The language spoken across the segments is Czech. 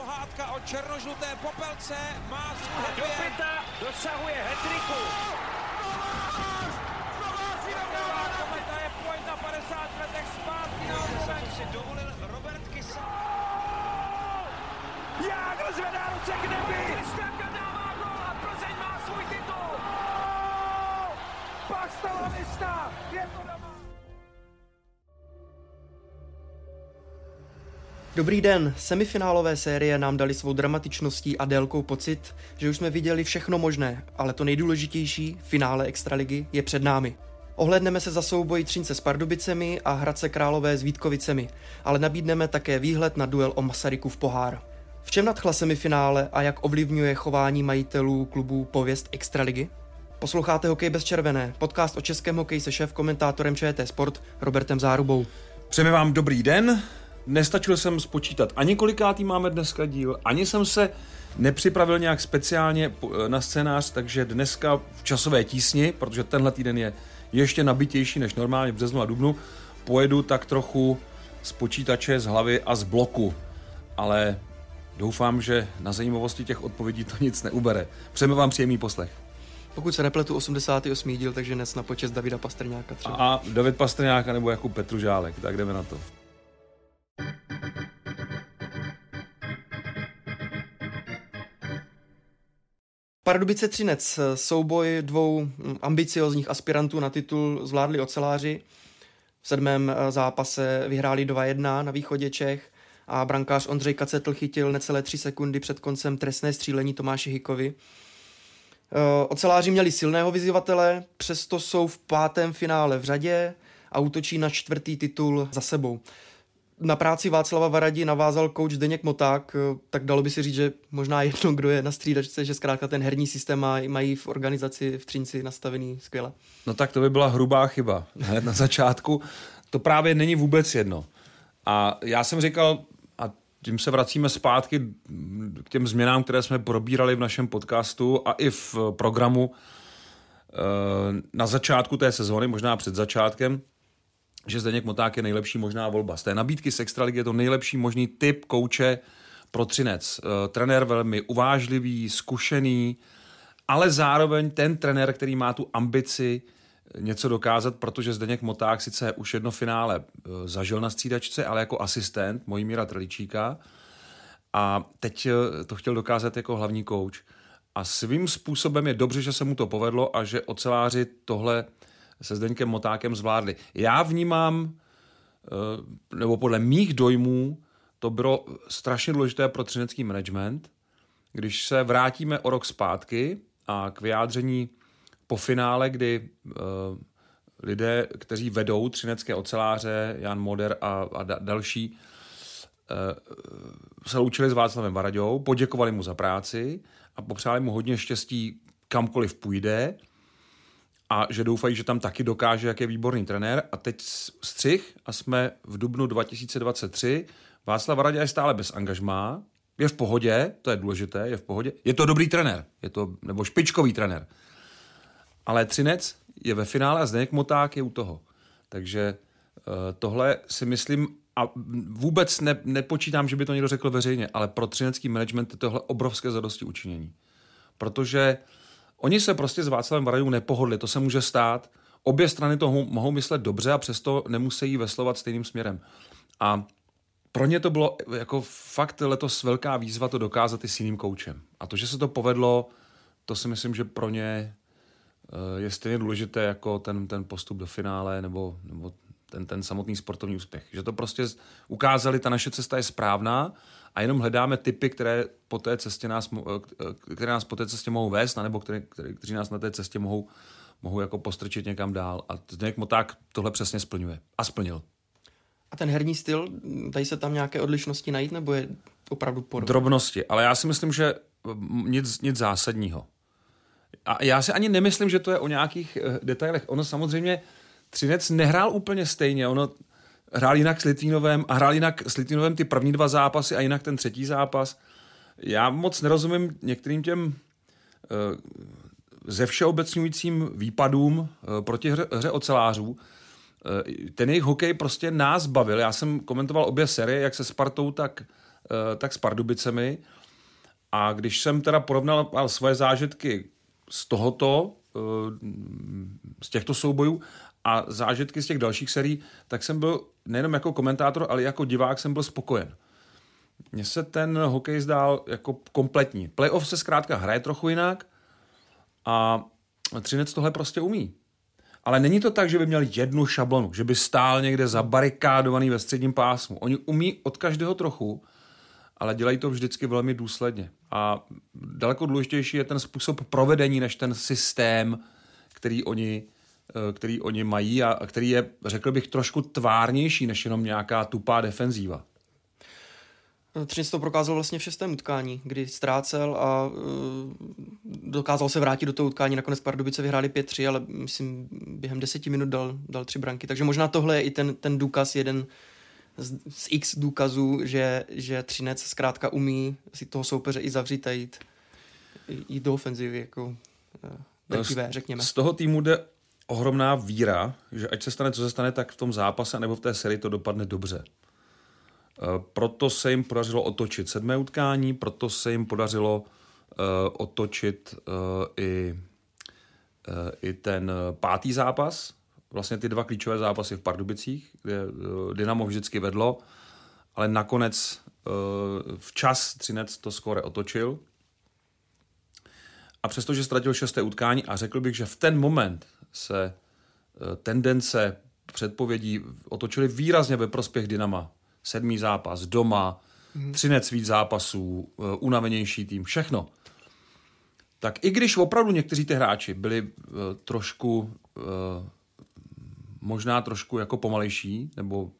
pohádka o černožluté popelce má svůj Do pěta dosahuje hetriku. Kometa je pojď na 50 letech zpátky na oblomek. si dovolil Robert Kysa. Jágr zvedá ruce k nebi. Kristianka dává gol a Plzeň má svůj titul. Pak. Je to doma. Dobrý den, semifinálové série nám dali svou dramatičností a délkou pocit, že už jsme viděli všechno možné, ale to nejdůležitější, finále Extraligy, je před námi. Ohledneme se za souboj Třince s Pardubicemi a Hradce Králové s Vítkovicemi, ale nabídneme také výhled na duel o Masarykův pohár. V čem nadchla semifinále a jak ovlivňuje chování majitelů klubů pověst Extraligy? Posloucháte Hokej bez červené, podcast o českém hokeji se šéf komentátorem ČT Sport Robertem Zárubou. Přejeme vám dobrý den. Nestačil jsem spočítat ani kolikátý máme dneska díl, ani jsem se nepřipravil nějak speciálně po- na scénář, takže dneska v časové tísni, protože tenhle týden je ještě nabitější než normálně v březnu a dubnu, pojedu tak trochu z počítače, z hlavy a z bloku. Ale doufám, že na zajímavosti těch odpovědí to nic neubere. Přejeme vám příjemný poslech. Pokud se nepletu 88. díl, takže dnes na počest Davida Pastrňáka třeba. A David Pastrňák nebo Jakub Petružálek, tak jdeme na to. Pardubice Třinec, souboj dvou ambiciozních aspirantů na titul zvládli oceláři. V sedmém eh, zápase vyhráli 2-1 na východě Čech a brankář Ondřej Kacetl chytil necelé tři sekundy před koncem trestné střílení Tomáši Hikovi. Eh, Oceláři měli silného vyzývatele, přesto jsou v pátém finále v řadě a útočí na čtvrtý titul za sebou. Na práci Václava Varadi navázal coach Zdeněk Moták, eh, tak dalo by si říct, že možná jedno, kdo je na střídačce, že zkrátka ten herní systém mají, mají v organizaci v Třinci nastavený skvěle. No tak to by byla hrubá chyba hned na začátku. To právě není vůbec jedno. A já jsem říkal, a tím se vracíme zpátky k těm změnám, které jsme probírali v našem podcastu a i v programu eh, na začátku té sezóny, možná před začátkem, že Zdeněk Moták je nejlepší možná volba. Z té nabídky z Extraligy je to nejlepší možný typ kouče pro Třinec. Eh, Trenér velmi uvážlivý, zkušený, ale zároveň ten trenér, který má tu ambici něco dokázat, protože Zdeněk Moták sice už jedno finále eh, zažil na střídačce, ale jako asistent Mojmíra Trličíka a teď eh, to chtěl dokázat jako hlavní kouč. A svým způsobem je dobře, že se mu to povedlo a že oceláři tohle se Zdeňkem Motákem zvládli. Já vnímám, eh, nebo podle mých dojmů, to bylo strašně důležité pro třinecký management. Když se vrátíme o rok zpátky a k vyjádření po finále, kdy uh, lidé, kteří vedou třinecké oceláře, Jan Moder a, a da, další, uh, se loučili s Václavem Varaďou, poděkovali mu za práci a popřáli mu hodně štěstí kamkoliv půjde a že doufají, že tam taky dokáže, jak je výborný trenér. A teď střih a jsme v dubnu 2023. Václav Varaďa je stále bez angažmá, je v pohodě, to je důležité, je v pohodě. Je to dobrý trenér, je to, nebo špičkový trenér. Ale Třinec je ve finále a Zdeněk Moták je u toho. Takže uh, tohle si myslím, a vůbec ne, nepočítám, že by to někdo řekl veřejně, ale pro třinecký management je tohle obrovské zadosti učinění. Protože oni se prostě s Václavem Varajou nepohodli, to se může stát. Obě strany to mohou, myslet dobře a přesto nemusí veslovat stejným směrem. A pro ně to bylo jako fakt letos velká výzva to dokázat i s jiným koučem. A to, že se to povedlo, to si myslím, že pro ně eh, je stejně důležité jako ten, ten postup do finále nebo, nebo ten, ten samotný sportovní úspěch. Že to prostě ukázali, ta naše cesta je správná a jenom hledáme typy, které, po té cestě nás, mo- eh, které nás po té cestě mohou vést, nebo které, které, kteří nás na té cestě mohou, mohou jako postrčit někam dál. A Zdeněk Moták tohle přesně splňuje. A splnil. A ten herní styl, dají se tam nějaké odlišnosti najít, nebo je opravdu podobný? Drobnosti, ale já si myslím, že mm, nic, nic zásadního. A já si ani nemyslím, že to je o nějakých eh, detailech. Ono samozřejmě, Třinec nehrál úplně stejně. Ono hrál jinak s Litvínovem a hrál jinak s Litvínovem ty první dva zápasy a jinak ten třetí zápas. Já moc nerozumím některým těm eh, ze všeobecňujícím výpadům eh, proti hře, hře ocelářů. Eh, Ten jejich hokej prostě nás bavil. Já jsem komentoval obě série, jak se Spartou, tak tak s Pardubicemi. A když jsem teda porovnal svoje zážitky z tohoto, z těchto soubojů a zážitky z těch dalších serií, tak jsem byl nejenom jako komentátor, ale jako divák jsem byl spokojen. Mně se ten hokej zdál jako kompletní. Playoff se zkrátka hraje trochu jinak a Třinec tohle prostě umí. Ale není to tak, že by měl jednu šablonu, že by stál někde zabarikádovaný ve středním pásmu. Oni umí od každého trochu, ale dělají to vždycky velmi důsledně. A daleko důležitější je ten způsob provedení, než ten systém, který oni, který oni mají a který je, řekl bych, trošku tvárnější, než jenom nějaká tupá defenzíva. Třinec to prokázal vlastně v šestém utkání, kdy ztrácel a uh, dokázal se vrátit do toho utkání. Nakonec Pardubice vyhráli 5-3, ale myslím během deseti minut dal, dal tři branky. Takže možná tohle je i ten, ten důkaz, jeden z, z x důkazů, že, že Třinec zkrátka umí si toho soupeře i zavřít a jít, jít do ofenzivy, jako uh, drtivé, řekněme. Z toho týmu jde ohromná víra, že ať se stane, co se stane, tak v tom zápase nebo v té sérii to dopadne dobře. Eh, proto se jim podařilo otočit sedmé utkání, proto se jim podařilo uh, otočit uh, i, i ten pátý zápas, vlastně ty dva klíčové zápasy v Pardubicích, kde Dynamo vždycky vedlo, ale nakonec včas Třinec to skore otočil. A přestože ztratil šesté utkání a řekl bych, že v ten moment se uh, tendence předpovědí otočily výrazně ve prospěch Dynama sedmý zápas doma, hmm. třinec víc zápasů, uh, unavenější tým, všechno. Tak i když opravdu někteří ty hráči byli uh, trošku, možná trošku jako pomalejší, nebo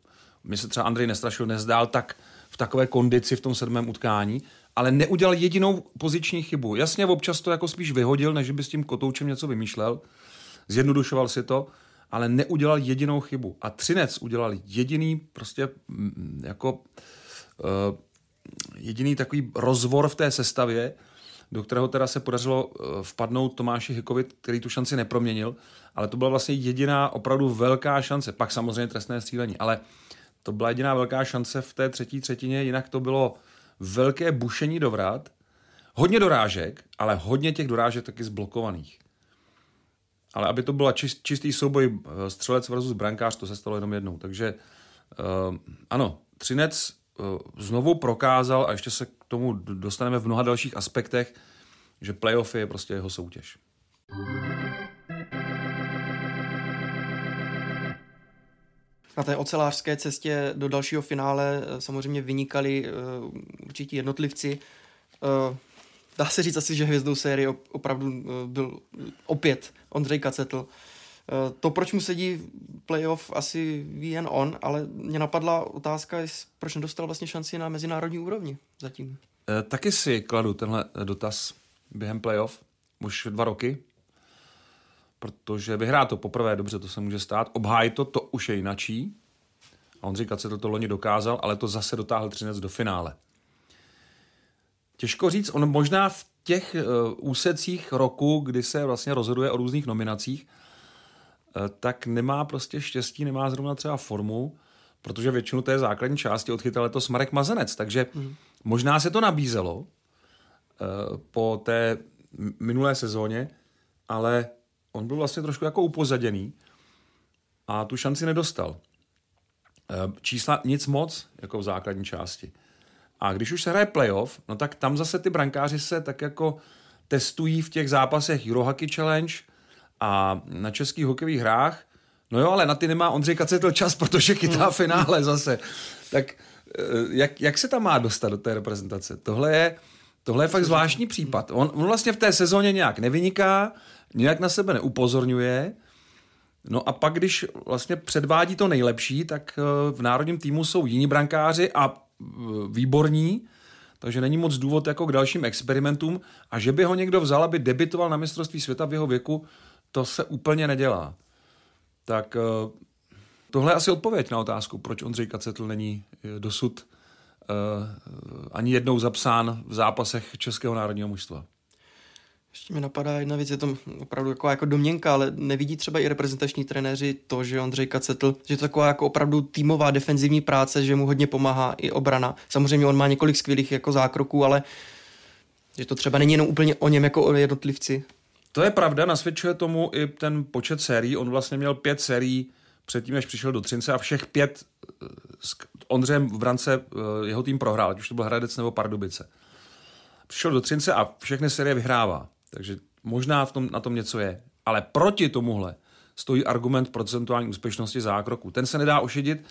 mi se třeba Andrej Nestrašil nezdál tak v takové kondici v tom sedmém utkání, ale neudělal jedinou poziční chybu. Jasně, občas to jako spíš vyhodil, než by s tím kotoučem něco vymýšlel. Zjednodušoval si to, ale neudělal jedinou chybu. A Třinec udělal jediný prostě mm, jako uh, jediný takový rozvor v té sestavě, do kterého teda se podařilo uh, vpadnout Tomáši Hikovi, který tu šanci neproměnil, ale to byla vlastně jediná opravdu velká šance. Pak samozřejmě trestné střílení, ale to byla jediná velká šance v té třetí třetině, jinak to bylo velké bušení do vrat, hodně dorážek, ale hodně těch dorážek taky zblokovaných. Ale aby to byla čist, čistý souboj eh, střelec versus brankář, to se stalo jenom jednou. Takže uh, ano, Třinec uh, znovu prokázal, a ještě se k tomu dostaneme v mnoha dalších aspektech, že playoff je prostě jeho soutěž. Na té ocelářské cestě do dalšího finále samozřejmě vynikali uh, určití jednotlivci. Uh, dá se říct asi, že hvězdou série opravdu byl opět Ondřej Kacetl. Eh, to, proč mu sedí playoff, asi ví jen on, ale mě napadla otázka, proč nedostal vlastně šanci na mezinárodní úrovni zatím. E, taky si kladu tenhle dotaz během playoff, už dva roky, protože vyhrá to poprvé, dobře, to se může stát, obhájí to, to už je jinačí. A Ondřej Kacetl to loni dokázal, ale to zase dotáhl Třinec do finále. Těžko říct, on možná v těch uh, úsecích roku, kdy se vlastně rozhoduje o různých nominacích, uh, tak nemá prostě štěstí, nemá zrovna třeba formu, protože většinu té základní části odchytal letos Marek Mazenec, takže mm. možná se to nabízelo uh, po té minulé sezóně, ale on byl vlastně trošku jako upozaděný a tu šanci nedostal. Čísla nic moc, jako v základní části. A když už se hraje playoff, no tak tam zase ty brankáři se tak jako testují v těch zápasech Eurohockey Challenge a na českých hokejových hrách. No jo, ale na ty nemá Ondřej Kacetl čas, protože chytá hmm. finále zase. Tak eh, jak, jak se tam má dostat do té reprezentace? Tohle je, tohle je fakt zvláštní případ. On, on vlastně v té sezóně nějak nevyniká, nějak na sebe neupozorňuje, No a pak, když vlastně předvádí to nejlepší, tak eh, v národním týmu jsou jiní brankáři a výborní, takže není moc důvod jako k dalším experimentům a že by ho někdo vzal, aby debitoval na mistrovství světa v jeho věku, to se úplně nedělá. Tak eh, tohle je asi odpověď na otázku, proč Ondřej Kacetl není eh, dosud uh, ani jednou zapsán v zápasech Českého národního mužstva. Ještě mi napadá jedna věc, je to opravdu jako, jako domněnka, ale nevidí třeba i reprezentační trenéři to, že Ondřej Kacetl, že to taková jako opravdu týmová defenzivní práce, že mu hodně pomáhá i obrana. Samozřejmě on má několik skvělých jako zákroků, ale že to třeba není jenom úplně o něm jako o jednotlivci. To je pravda, nasvědčuje tomu i ten počet sérií. On vlastně měl pět sérií předtím, než přišel do Třince a všech pět eh, s Ondřejem v brance eh, jeho tým prohrál, ať už to byl Hradec nebo Pardubice. Přišel do Třince a všechny série vyhrává. Takže možná v tom, na tom něco je. Ale proti tomuhle stojí argument procentuální úspěšnosti zákroku. Ten se nedá ošidit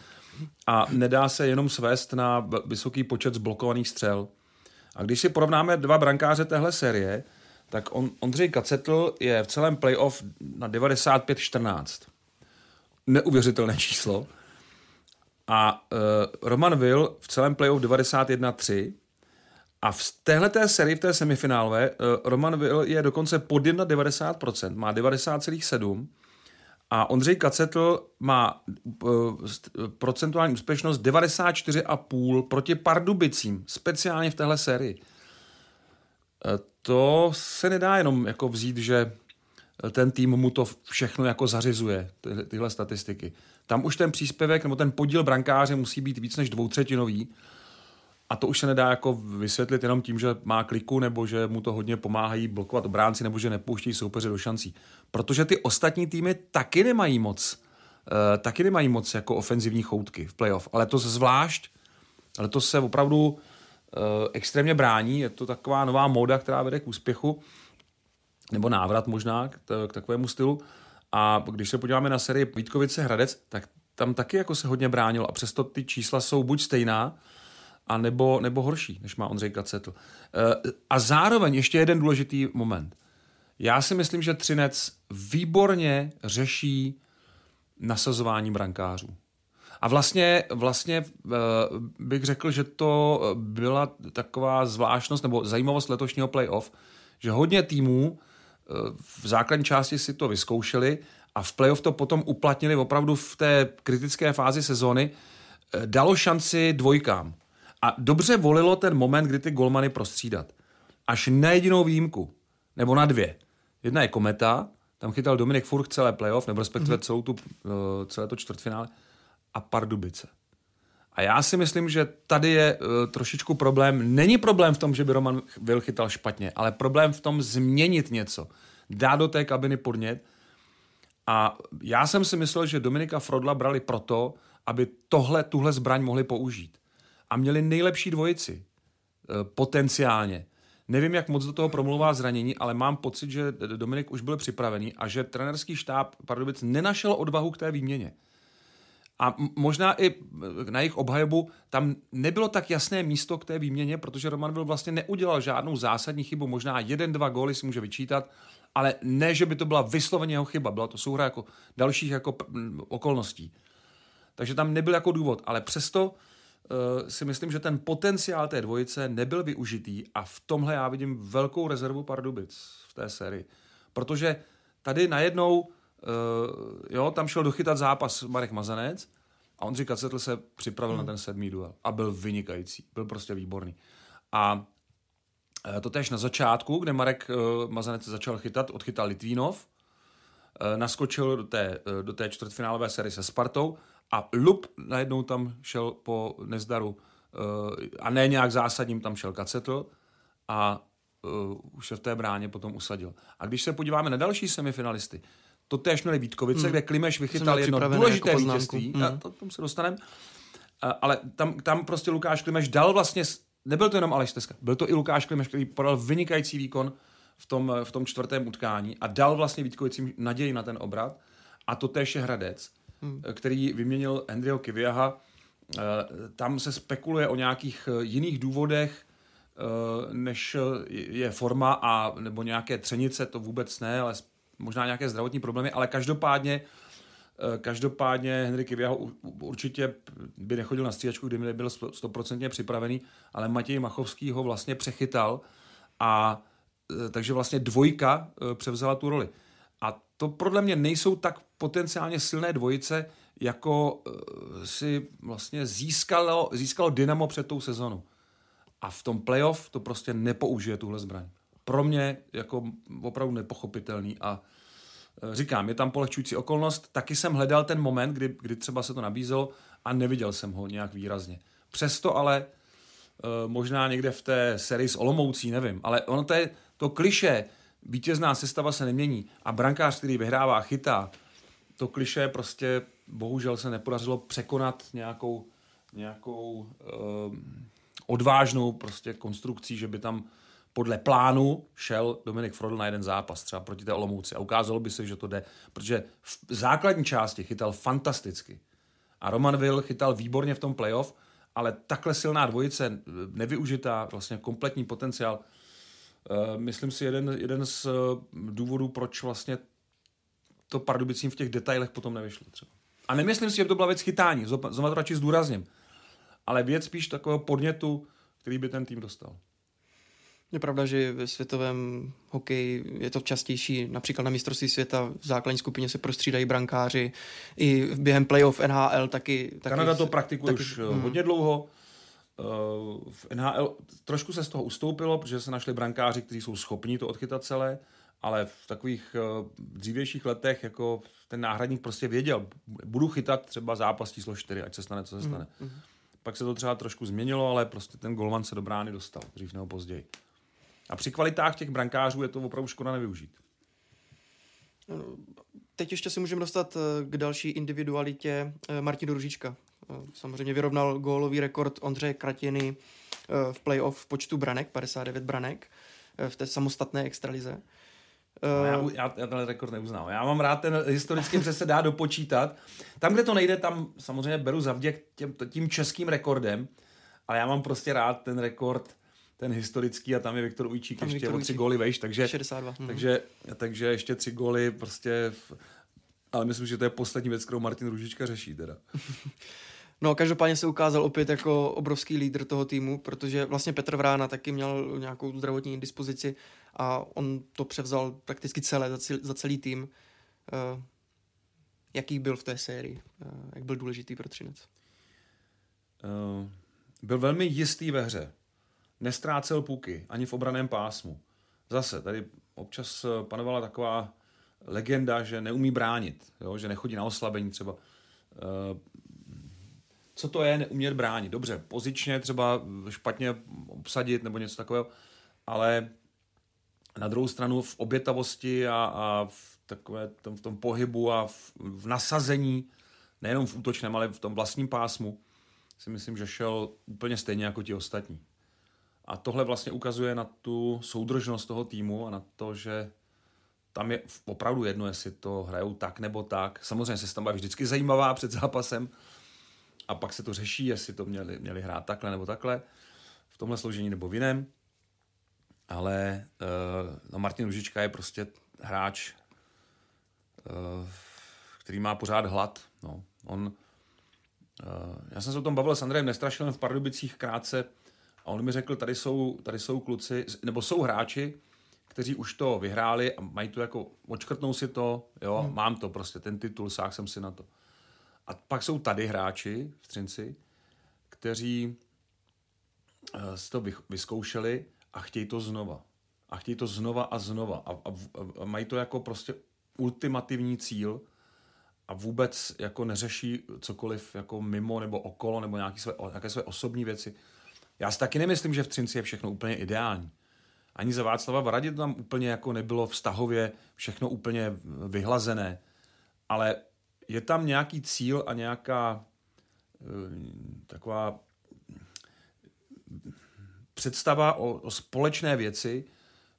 a nedá se jenom svést na vysoký počet zblokovaných střel. A když si porovnáme dva brankáře téhle série, tak on, Ondřej Kacetl je v celém playoff na 95-14. Neuvěřitelné číslo. A uh, Roman Will v celém playoff 91-3. A v téhle sérii, v té semifinálové, uh, Roman Will je dokonce pod 91%, má 90,7%. A Ondřej Kacetl má uh, procentuální úspěšnost 94,5 proti Pardubicím, speciálně v téhle sérii. Uh, to se nedá jenom jako vzít, že ten tým mu to všechno jako zařizuje, ty, tyhle statistiky. Tam už ten příspěvek nebo ten podíl brankáře musí být víc než dvoutřetinový a to už se nedá jako vysvětlit jenom tím, že má kliku nebo že mu to hodně pomáhají blokovat obránci nebo že nepouští soupeře do šancí. Protože ty ostatní týmy taky nemají moc, uh, taky nemají moc jako ofenzivní choutky v playoff, ale to zvlášť, ale to se opravdu Eh, extrémně brání. Je to taková nová móda, která vede k úspěchu, nebo návrat možná k, t- k takovému stylu. A když se podíváme na sérii Vítkovice Hradec, tak tam taky jako se hodně bránilo a přesto ty čísla jsou buď stejná, a nebo, nebo horší, než má Ondřej Kacetl. Eh, a zároveň ještě jeden důležitý moment. Já si myslím, že Třinec výborně řeší nasazování brankářů. A vlastně, vlastně eh, bych řekl, že to byla taková zvláštnost nebo zajímavost letošního playoff, že hodně týmů eh, v základní části si to vyzkoušeli a v playoff to potom uplatnili opravdu v té kritické fázi sezóny, dalo šanci dvojkám. A dobře volilo ten moment, kdy ty golmany prostřídat. Až na jedinou výjimku, nebo na dvě. Jedna je Kometa, tam chytal Dominik Furch celé playoff, nebo respektive mhm. celou tu, celé to čtvrtfinále a Pardubice. A já si myslím, že tady je uh, trošičku problém. Není problém v tom, že by Roman Vil chytal špatně, ale problém v tom změnit něco. Dát do té kabiny podnět. A já jsem si myslel, že Dominika Frodla brali proto, aby tohle, tuhle zbraň mohli použít. A měli nejlepší dvojici. Uh, potenciálně. Nevím, jak moc do toho promluvá zranění, ale mám pocit, že Dominik už byl připravený a že trenerský štáb Pardubic nenašel odvahu k té výměně. A možná i na jejich obhajobu tam nebylo tak jasné místo k té výměně, protože Roman byl vlastně neudělal žádnou zásadní chybu, možná jeden, dva góly si může vyčítat, ale ne, že by to byla vysloveně jeho chyba, byla to souhra jako dalších jako okolností. Takže tam nebyl jako důvod, ale přesto uh, si myslím, že ten potenciál té dvojice nebyl využitý a v tomhle já vidím velkou rezervu Pardubic v té sérii. Protože tady najednou Uh, jo, tam šel dochytat zápas Marek Mazanec a Ondřej Kacetl se připravil hmm. na ten sedmý duel a byl vynikající, byl prostě výborný. A uh, to tež na začátku, kde Marek uh, Mazanec začal chytat, odchytal Litvínov, uh, naskočil do té, uh, do té čtvrtfinálové série se Spartou a Lup najednou tam šel po nezdaru uh, a ne nějak zásadním, tam šel Kacetl a uh, už se v té bráně potom usadil. A když se podíváme na další semifinalisty, to též měli Vítkovice, hmm. kde Klimeš vychytal jedno důležité jako vítězství. Hmm. A to, tomu se dostaneme. Ale tam, tam prostě Lukáš Klimeš dal vlastně, nebyl to jenom Aleš Teska, byl to i Lukáš Klimeš, který podal vynikající výkon v tom, v tom čtvrtém utkání a dal vlastně Vítkovicím naději na ten obrat. A to též je Hradec, hmm. který vyměnil Hendryho Kiviaha. E, tam se spekuluje o nějakých e, jiných důvodech, než je forma a nebo nějaké třenice, to vůbec ne, ale možná nějaké zdravotní problémy, ale každopádně eh, Každopádně Henrik Iviaho určitě by nechodil na střídačku, kdyby nebyl stoprocentně připravený, ale Matěj Machovský ho vlastně přechytal a eh, takže vlastně dvojka eh, převzala tu roli. A to podle mě nejsou tak potenciálně silné dvojice, jako si vlastně získalo, získalo Dynamo před tou sezonu. A v tom playoff to prostě nepoužije tuhle zbraň pro mě jako opravdu nepochopitelný a e, říkám, je tam polehčující okolnost, taky jsem hledal ten moment, kdy, kdy třeba se to nabízelo a neviděl jsem ho nějak výrazně. Přesto ale e, možná někde v té sérii s Olomoucí, nevím, ale ono to je to kliše, vítězná sestava se nemění a brankář, který vyhrává, chytá, to kliše prostě bohužel se nepodařilo překonat nějakou, nějakou uh, odvážnou prostě konstrukcí, že by tam podle plánu šel Dominik Frodl na jeden zápas, třeba proti té Olomouci a ukázalo by se, že to jde, protože v základní části chytal fantasticky. A Roman Will chytal výborně v tom playoff, ale takhle silná dvojice, nevyužitá, vlastně kompletní potenciál, uh, myslím si jeden, jeden z důvodů, proč vlastně to Pardubicím v těch detailech potom nevyšlo třeba. A nemyslím si, že by to byla věc chytání, znovu to radši zdůrazním, ale věc spíš takového podnětu, který by ten tým dostal. Je pravda, že ve světovém hokeji je to častější, například na mistrovství světa v základní skupině se prostřídají brankáři, i během playoff NHL taky... taky Kanada to praktikuje taky, už mm. hodně dlouho. Eh, v NHL trošku se z toho ustoupilo, protože se našli brankáři, kteří jsou schopni to odchytat celé ale v takových uh, dřívějších letech jako ten náhradník prostě věděl, budu chytat třeba zápas číslo 4, ať se stane, co se stane. Mm-hmm. Pak se to třeba trošku změnilo, ale prostě ten golman se do brány dostal, dřív nebo později. A při kvalitách těch brankářů je to opravdu škoda nevyužít. Teď ještě si můžeme dostat eh, k další individualitě eh, Martinu Ružička. Samozřejmě vyrovnal gólový rekord Ondřeje Kratiny v playoff v počtu branek, 59 branek v té samostatné extralize. No, já, já, já ten rekord neuznám. Já mám rád ten historicky přes se dá dopočítat. Tam, kde to nejde, tam samozřejmě beru zavděk těm, tím českým rekordem, ale já mám prostě rád ten rekord, ten historický a tam je Viktor Ujčík ještě Viktor o tři góly vejš, takže, 62. Mhm. takže, takže ještě tři góly prostě, v, ale myslím, že to je poslední věc, kterou Martin Ružička řeší teda. No, každopádně se ukázal opět jako obrovský lídr toho týmu, protože vlastně Petr Vrána taky měl nějakou zdravotní dispozici a on to převzal prakticky celé, za celý, za celý tým. Uh, jaký byl v té sérii? Uh, jak byl důležitý pro Třinec? Uh, byl velmi jistý ve hře. Nestrácel puky ani v obraném pásmu. Zase, tady občas panovala taková legenda, že neumí bránit, jo? že nechodí na oslabení třeba. Uh, co to je neumět bránit? Dobře, pozičně třeba špatně obsadit nebo něco takového, ale na druhou stranu v obětavosti a, a v, takové, tom, v tom pohybu a v, v nasazení, nejenom v útočném, ale v tom vlastním pásmu, si myslím, že šel úplně stejně jako ti ostatní. A tohle vlastně ukazuje na tu soudržnost toho týmu a na to, že tam je opravdu jedno, jestli to hrajou tak nebo tak. Samozřejmě se tam vždycky zajímavá před zápasem a pak se to řeší, jestli to měli, měli hrát takhle nebo takhle, v tomhle složení nebo v jiném ale uh, no Martin Ružička je prostě hráč, uh, který má pořád hlad. No. On, uh, já jsem se o tom bavil s Andrejem Nestrašilem v Pardubicích krátce a on mi řekl, tady jsou, tady jsou kluci, nebo jsou hráči, kteří už to vyhráli a mají to jako, očkrtnou si to, jo, hmm. mám to prostě, ten titul, sáh jsem si na to. A pak jsou tady hráči v Třinci, kteří uh, si to vyzkoušeli a chtějí to znova. A chtějí to znova a znova. A, a, a mají to jako prostě ultimativní cíl a vůbec jako neřeší cokoliv jako mimo nebo okolo nebo nějaké své, nějaké své osobní věci. Já si taky nemyslím, že v Třinci je všechno úplně ideální. Ani za Václava Varadě to tam úplně jako nebylo vztahově všechno úplně vyhlazené. Ale je tam nějaký cíl a nějaká uh, taková představa o, o společné věci,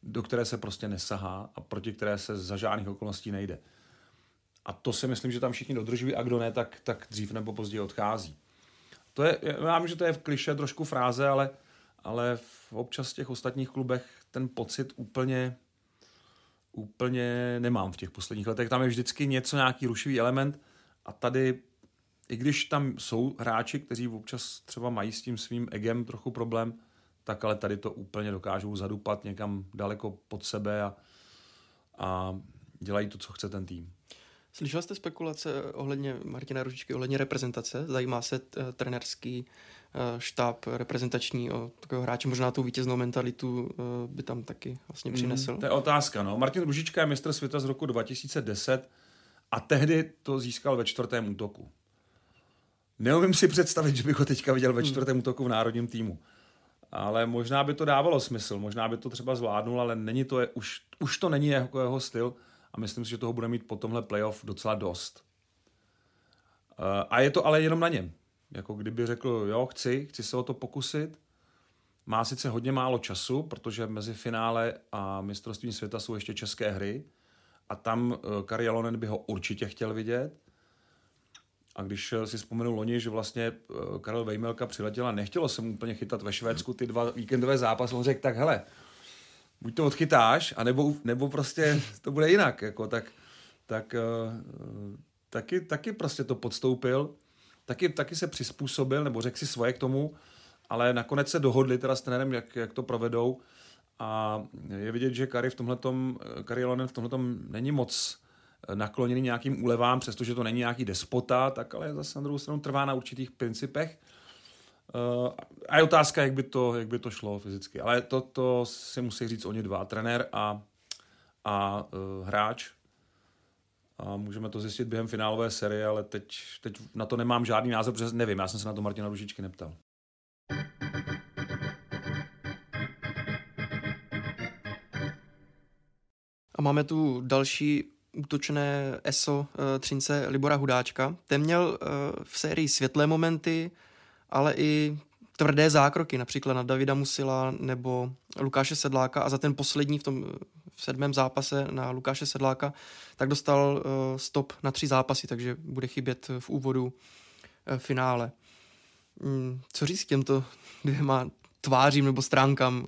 do které se prostě nesahá a proti které se za žádných okolností nejde. A to si myslím, že tam všichni dodržují a kdo ne, tak, tak dřív nebo později odchází. To je, já vím, že to je v kliše trošku fráze, ale, ale v občas těch ostatních klubech ten pocit úplně, úplně nemám v těch posledních letech. Tam je vždycky něco, nějaký rušivý element a tady, i když tam jsou hráči, kteří občas třeba mají s tím svým egem trochu problém, tak ale tady to úplně dokážou zadupat někam daleko pod sebe a, a dělají to, co chce ten tým. Slyšel jste spekulace ohledně Martina Ružičky, ohledně reprezentace? Zajímá se t- trenerský štáb reprezentační o takového hráče, možná tu vítěznou mentalitu by tam taky vlastně přinesl? Mm, to je otázka, no. Martin Ružička je mistr světa z roku 2010 a tehdy to získal ve čtvrtém útoku. Neumím si představit, že bych ho teďka viděl ve hmm. čtvrtém útoku v národním týmu. Ale možná by to dávalo smysl, možná by to třeba zvládnul, ale není to, už, už to není jako jeho styl a myslím si, že toho bude mít po tomhle playoff docela dost. Uh, a je to ale jenom na něm. Jako kdyby řekl, jo, chci, chci se o to pokusit. Má sice hodně málo času, protože mezi finále a mistrovstvím světa jsou ještě české hry a tam uh, Kari Jalonen by ho určitě chtěl vidět. A když si vzpomenu loni, že vlastně Karel Vejmelka přiletěl a nechtělo se mu úplně chytat ve Švédsku ty dva víkendové zápasy, on řekl, tak hele, buď to odchytáš, anebo, nebo prostě to bude jinak, jako, tak, tak uh, taky, taky prostě to podstoupil taky, taky se přizpůsobil, nebo řekl si svoje k tomu, ale nakonec se dohodli teda s trenérem, jak, jak to provedou. A je vidět, že Kari v tomhletom, Kari Lonen v tomhletom není moc nakloněný nějakým úlevám, přestože to není nějaký despota, tak ale zase na druhou stranu trvá na určitých principech. Uh, a je otázka, jak by to, jak by to šlo fyzicky. Ale to, to si musí říct oni dva, trenér a, a uh, hráč a můžeme to zjistit během finálové série, ale teď, teď na to nemám žádný názor, protože nevím, já jsem se na to Martina Ružičky neptal. A máme tu další útočné ESO uh, Třince Libora Hudáčka. Ten měl v sérii světlé momenty, ale i tvrdé zákroky, například na Davida Musila nebo Lukáše Sedláka a za ten poslední v tom v sedmém zápase na Lukáše Sedláka, tak dostal uh, stop na tři zápasy, takže bude chybět v úvodu uh, finále. Mm, co říct těmto dvěma tvářím nebo stránkám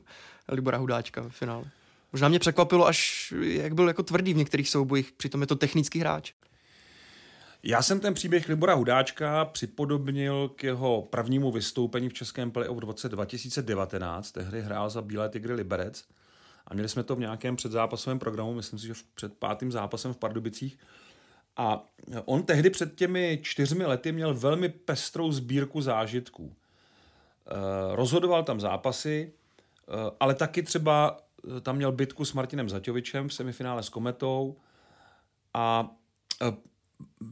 Libora Hudáčka v finále? Možná mě překvapilo, až jak byl jako tvrdý v některých soubojích, přitom je to technický hráč. Já jsem ten příběh Libora Hudáčka připodobnil k jeho prvnímu vystoupení v českém playoff v roce 2019. Tehdy hrál za Bílé Tigry Liberec a měli jsme to v nějakém předzápasovém programu, myslím si, že před pátým zápasem v Pardubicích. A on tehdy před těmi čtyřmi lety měl velmi pestrou sbírku zážitků. E, rozhodoval tam zápasy, e, ale taky třeba eh, tam měl bitku s Martinem Zaťovičem v semifinále s Kometou a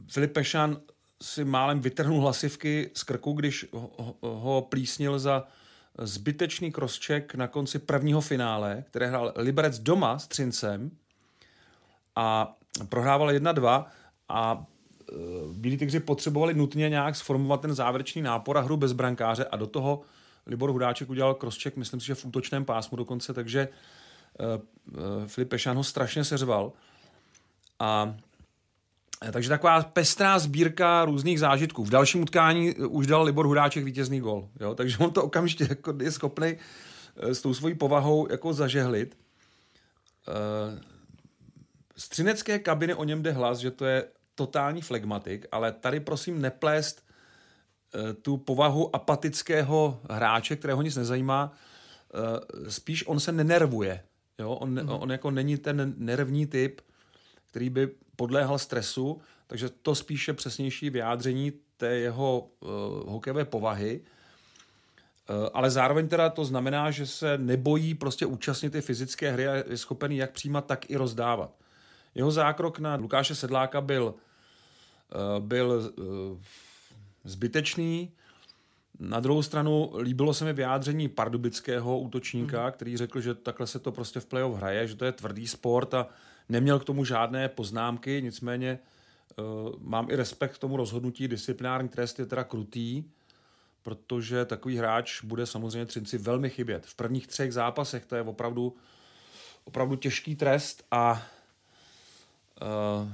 Filip Pešan si málem vytrhnul hlasivky z krku, když ho, ho plísnil za zbytečný crosscheck na konci prvního finále, které hrál Liberec doma s Třincem a prohrával 1-2 a e, Bílí tygři potřebovali nutně nějak sformovat ten závěrečný nápor a hru bez brankáře a do toho Libor Hudáček udělal crosscheck, myslím si, že v útočném pásmu dokonce, takže uh, uh, Filip Pešan ho strašně seřval. A takže taková pestrá sbírka různých zážitků. V dalším utkání už dal Libor Hudáček vítězný gol. Jo? Takže on to okamžitě jako je schopný eh, s tou svojí povahou jako zažehlit. Eh, z třinecké kabiny o něm jde hlas, že to je totální flegmatik, ale tady prosím neplést eh, tu povahu apatického hráče, kterého nic nezajímá. Spíš on se nenervuje. Jo? On, mm. on jako není ten nervní typ, který by podléhal stresu, takže to spíše přesnější vyjádření té jeho uh, hokejové povahy. Uh, ale zároveň teda to znamená, že se nebojí prostě účastnit ty fyzické hry a je schopen jak přijímat, tak i rozdávat. Jeho zákrok na Lukáše Sedláka byl, uh, byl uh, zbytečný. Na druhou stranu líbilo se mi vyjádření pardubického útočníka, mm. který řekl, že takhle se to prostě v playoff hraje, že to je tvrdý sport a Neměl k tomu žádné poznámky, nicméně uh, mám i respekt k tomu rozhodnutí. Disciplinární trest je teda krutý, protože takový hráč bude samozřejmě Třinci velmi chybět. V prvních třech zápasech to je opravdu, opravdu těžký trest a uh,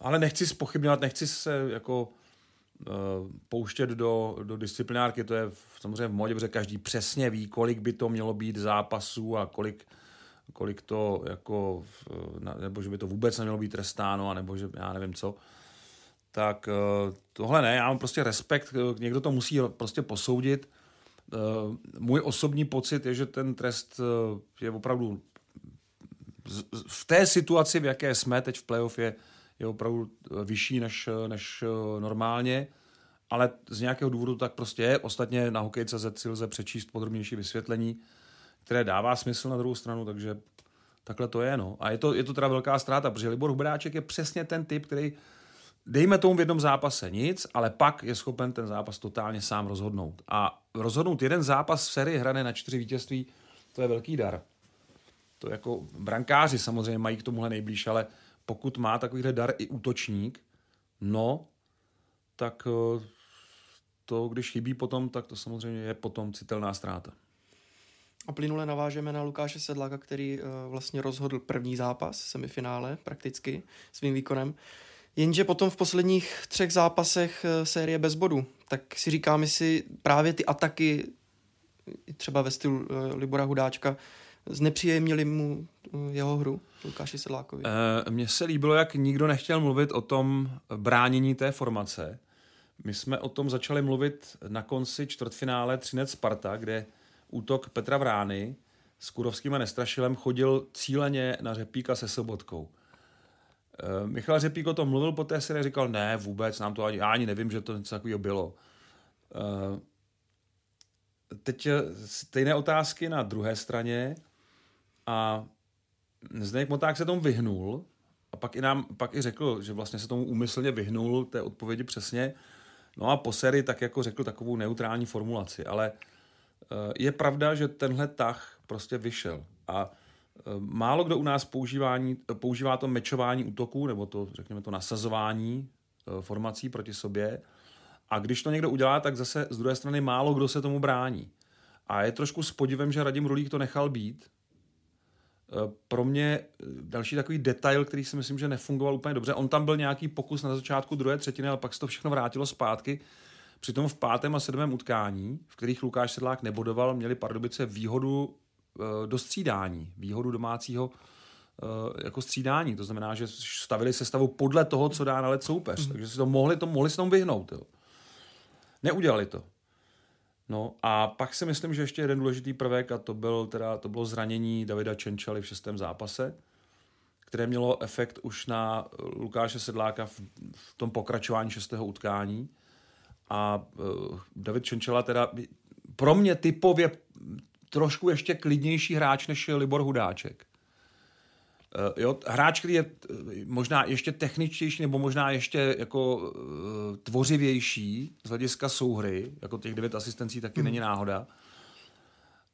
ale nechci spochybňovat, nechci se jako uh, pouštět do, do disciplinárky, to je samozřejmě v modě, protože každý přesně ví, kolik by to mělo být zápasů a kolik kolik to jako, nebo že by to vůbec nemělo být trestáno, nebo že já nevím co, tak eh, tohle ne, já mám prostě respekt, eh, někdo to musí prostě posoudit. Eh, můj osobní pocit je, že ten trest je opravdu v té situaci, v jaké jsme teď v playoff, je, je opravdu vyšší než, než normálně, ale z nějakého důvodu tak prostě je. Ostatně na hokej.cz si lze přečíst podrobnější vysvětlení, které dává smysl na druhou stranu, takže takhle to je. No. A je to, je to teda velká ztráta, protože Libor Hubráček je přesně ten typ, který dejme tomu v jednom zápase nic, ale pak je schopen ten zápas totálně sám rozhodnout. A rozhodnout jeden zápas v sérii hrané na čtyři vítězství, to je velký dar. To jako brankáři samozřejmě mají k tomuhle nejblíž, ale pokud má takovýhle dar i útočník, no, tak eh, to, když chybí potom, tak to samozřejmě je potom citelná ztráta. A plynule navážeme na Lukáše Sedláka, který uh, vlastně rozhodl první zápas, semifinále prakticky svým výkonem. Jenže potom v posledních třech zápasech uh, série bez bodu, tak si říkáme si právě ty ataky, třeba ve stylu uh, Libora Hudáčka, znepříjemnili mu jeho hru, Lukáši Sedlákovi. Mně se líbilo, jak nikdo nechtěl mluvit o tom bránění té formace. My jsme o tom začali mluvit na konci čtvrtfinále Třinec Sparta, kde útok Petra Vrány s Kurovským a Nestrašilem chodil cíleně na Řepíka se Sobotkou. E, Michal Řepík o tom mluvil po té sérii, říkal, ne, vůbec, nám to ani, já ani nevím, že to něco takového bylo. E, teď stejné otázky na druhé straně a Zdeněk Moták se tomu vyhnul a pak i, nám, pak i řekl, že vlastně se tomu úmyslně vyhnul té odpovědi přesně. No a po sérii tak jako řekl takovou neutrální formulaci, ale Eh, je pravda, že tenhle tah prostě vyšel a eh, málo kdo u nás používání, používá to mečování útoků, nebo to, řekněme, to nasazování eh, formací proti sobě. A když to někdo udělá, tak zase z druhé strany málo kdo se tomu brání. A je trošku s podivem, že Radim Rulík to nechal být. Pro mě další takový detail, který si myslím, že nefungoval úplně dobře. On tam byl nějaký pokus na začátku druhé třetiny, ale pak se to všechno vrátilo zpátky. Přitom v pátém a sedmém utkání, v kterých Lukáš Sedlák nebodoval, měli Pardubice výhodu e, do střídání, výhodu domácího e, jako střídání. To znamená, že stavili se stavu podle toho, co dá na led soupeř. Mm. Takže si to mohli, to, mohli se tomu vyhnout. Jo. Neudělali to. No a pak si myslím, že ještě jeden důležitý prvek, a to, byl teda, to bylo zranění Davida Čenčaly v šestém zápase, které mělo efekt už na Lukáše Sedláka v, v tom pokračování šestého utkání. A uh, David Čenčela teda pro mě typově trošku ještě klidnější hráč než je Libor Hudáček. Uh, jo, hráč, který je uh, možná ještě techničtější nebo možná ještě jako uh, tvořivější z hlediska souhry, jako těch devět asistencí taky hmm. není náhoda.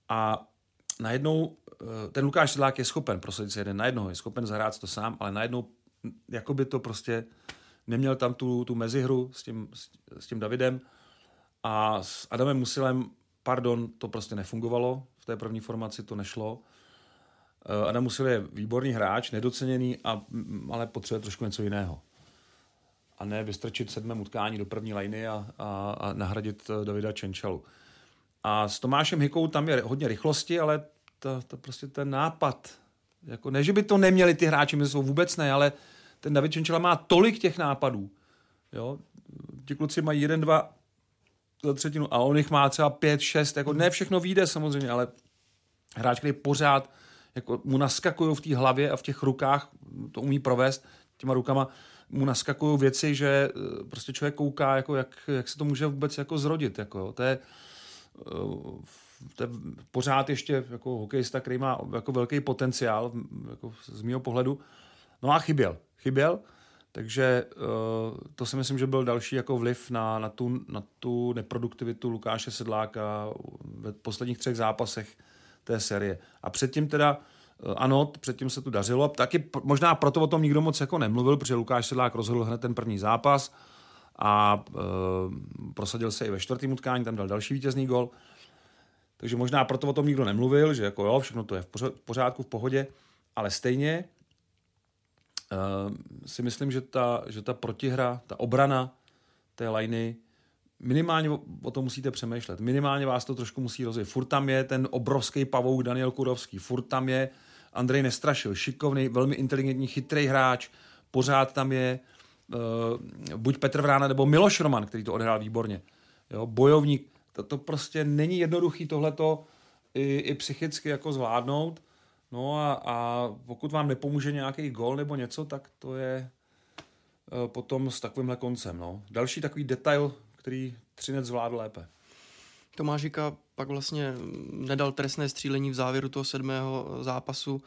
A najednou ten Lukáš Sedlák je schopen prosadit se jeden na jednoho, je schopen zahrát to sám, ale najednou jako by to prostě neměl tam tu, tu mezihru s tím, s, tím Davidem a s Adamem Musilem, pardon, to prostě nefungovalo, v té první formaci to nešlo. Eh, Adam Musil je výborný hráč, nedoceněný, a, ale potřebuje trošku něco jiného. A ne vystrčit sedmém utkání do první liny a, a, a nahradit eh, Davida Čenčalu. A s Tomášem Hikou tam je hodně rychlosti, ale to, to prostě ten nápad, jako ne, že by to neměli ty hráči, my jsou vůbec ne, ale ten David Čenčela má tolik těch nápadů. Jo? Ti kluci mají jeden, dva za třetinu a on jich má třeba pět, šest, jako ne všechno vyjde samozřejmě, ale hráč, který pořád jako mu naskakují v té hlavě a v těch rukách, to umí provést těma rukama, mu naskakují věci, že eh, prostě člověk kouká, jako jak, jak se to může vůbec jako zrodit. Jako. To, je, eh, to je pořád ještě jako hokejista, který má jako velký potenciál jako z mého pohledu. No a chyběl chyběl, takže uh, to si myslím, že byl další jako vliv na, na, tu, na tu neproduktivitu Lukáše Sedláka ve posledních třech zápasech té série. A předtím teda uh, ano, předtím se tu dařilo. Taky možná proto o tom nikdo moc jako nemluvil, protože Lukáš Sedlák rozhodl hned ten první zápas a uh, prosadil se i ve čtvrtém utkání, tam dal další vítězný gol. Takže možná proto o tom nikdo nemluvil, že jako jo, všechno to je v pořádku, v pohodě, ale stejně si myslím, že ta, že ta protihra, ta obrana té liny, minimálně o, o tom musíte přemýšlet. Minimálně vás to trošku musí rozjet. Furt tam je ten obrovský pavouk Daniel Kurovský, furt tam je Andrej Nestrašil, šikovný, velmi inteligentní, chytrý hráč, pořád tam je uh, buď Petr Vrána nebo Miloš Roman, který to odehrál výborně. Jo, bojovník. To, to prostě není jednoduchý tohleto i, i psychicky jako zvládnout. No a, a pokud vám nepomůže nějaký gol nebo něco, tak to je, eh, potom s takovýmhle koncem. No. Další takový detail, který Třinec zvládl lépe. Tomášika pak vlastně nedal trestné střílení v závěru toho sedmého zápasu,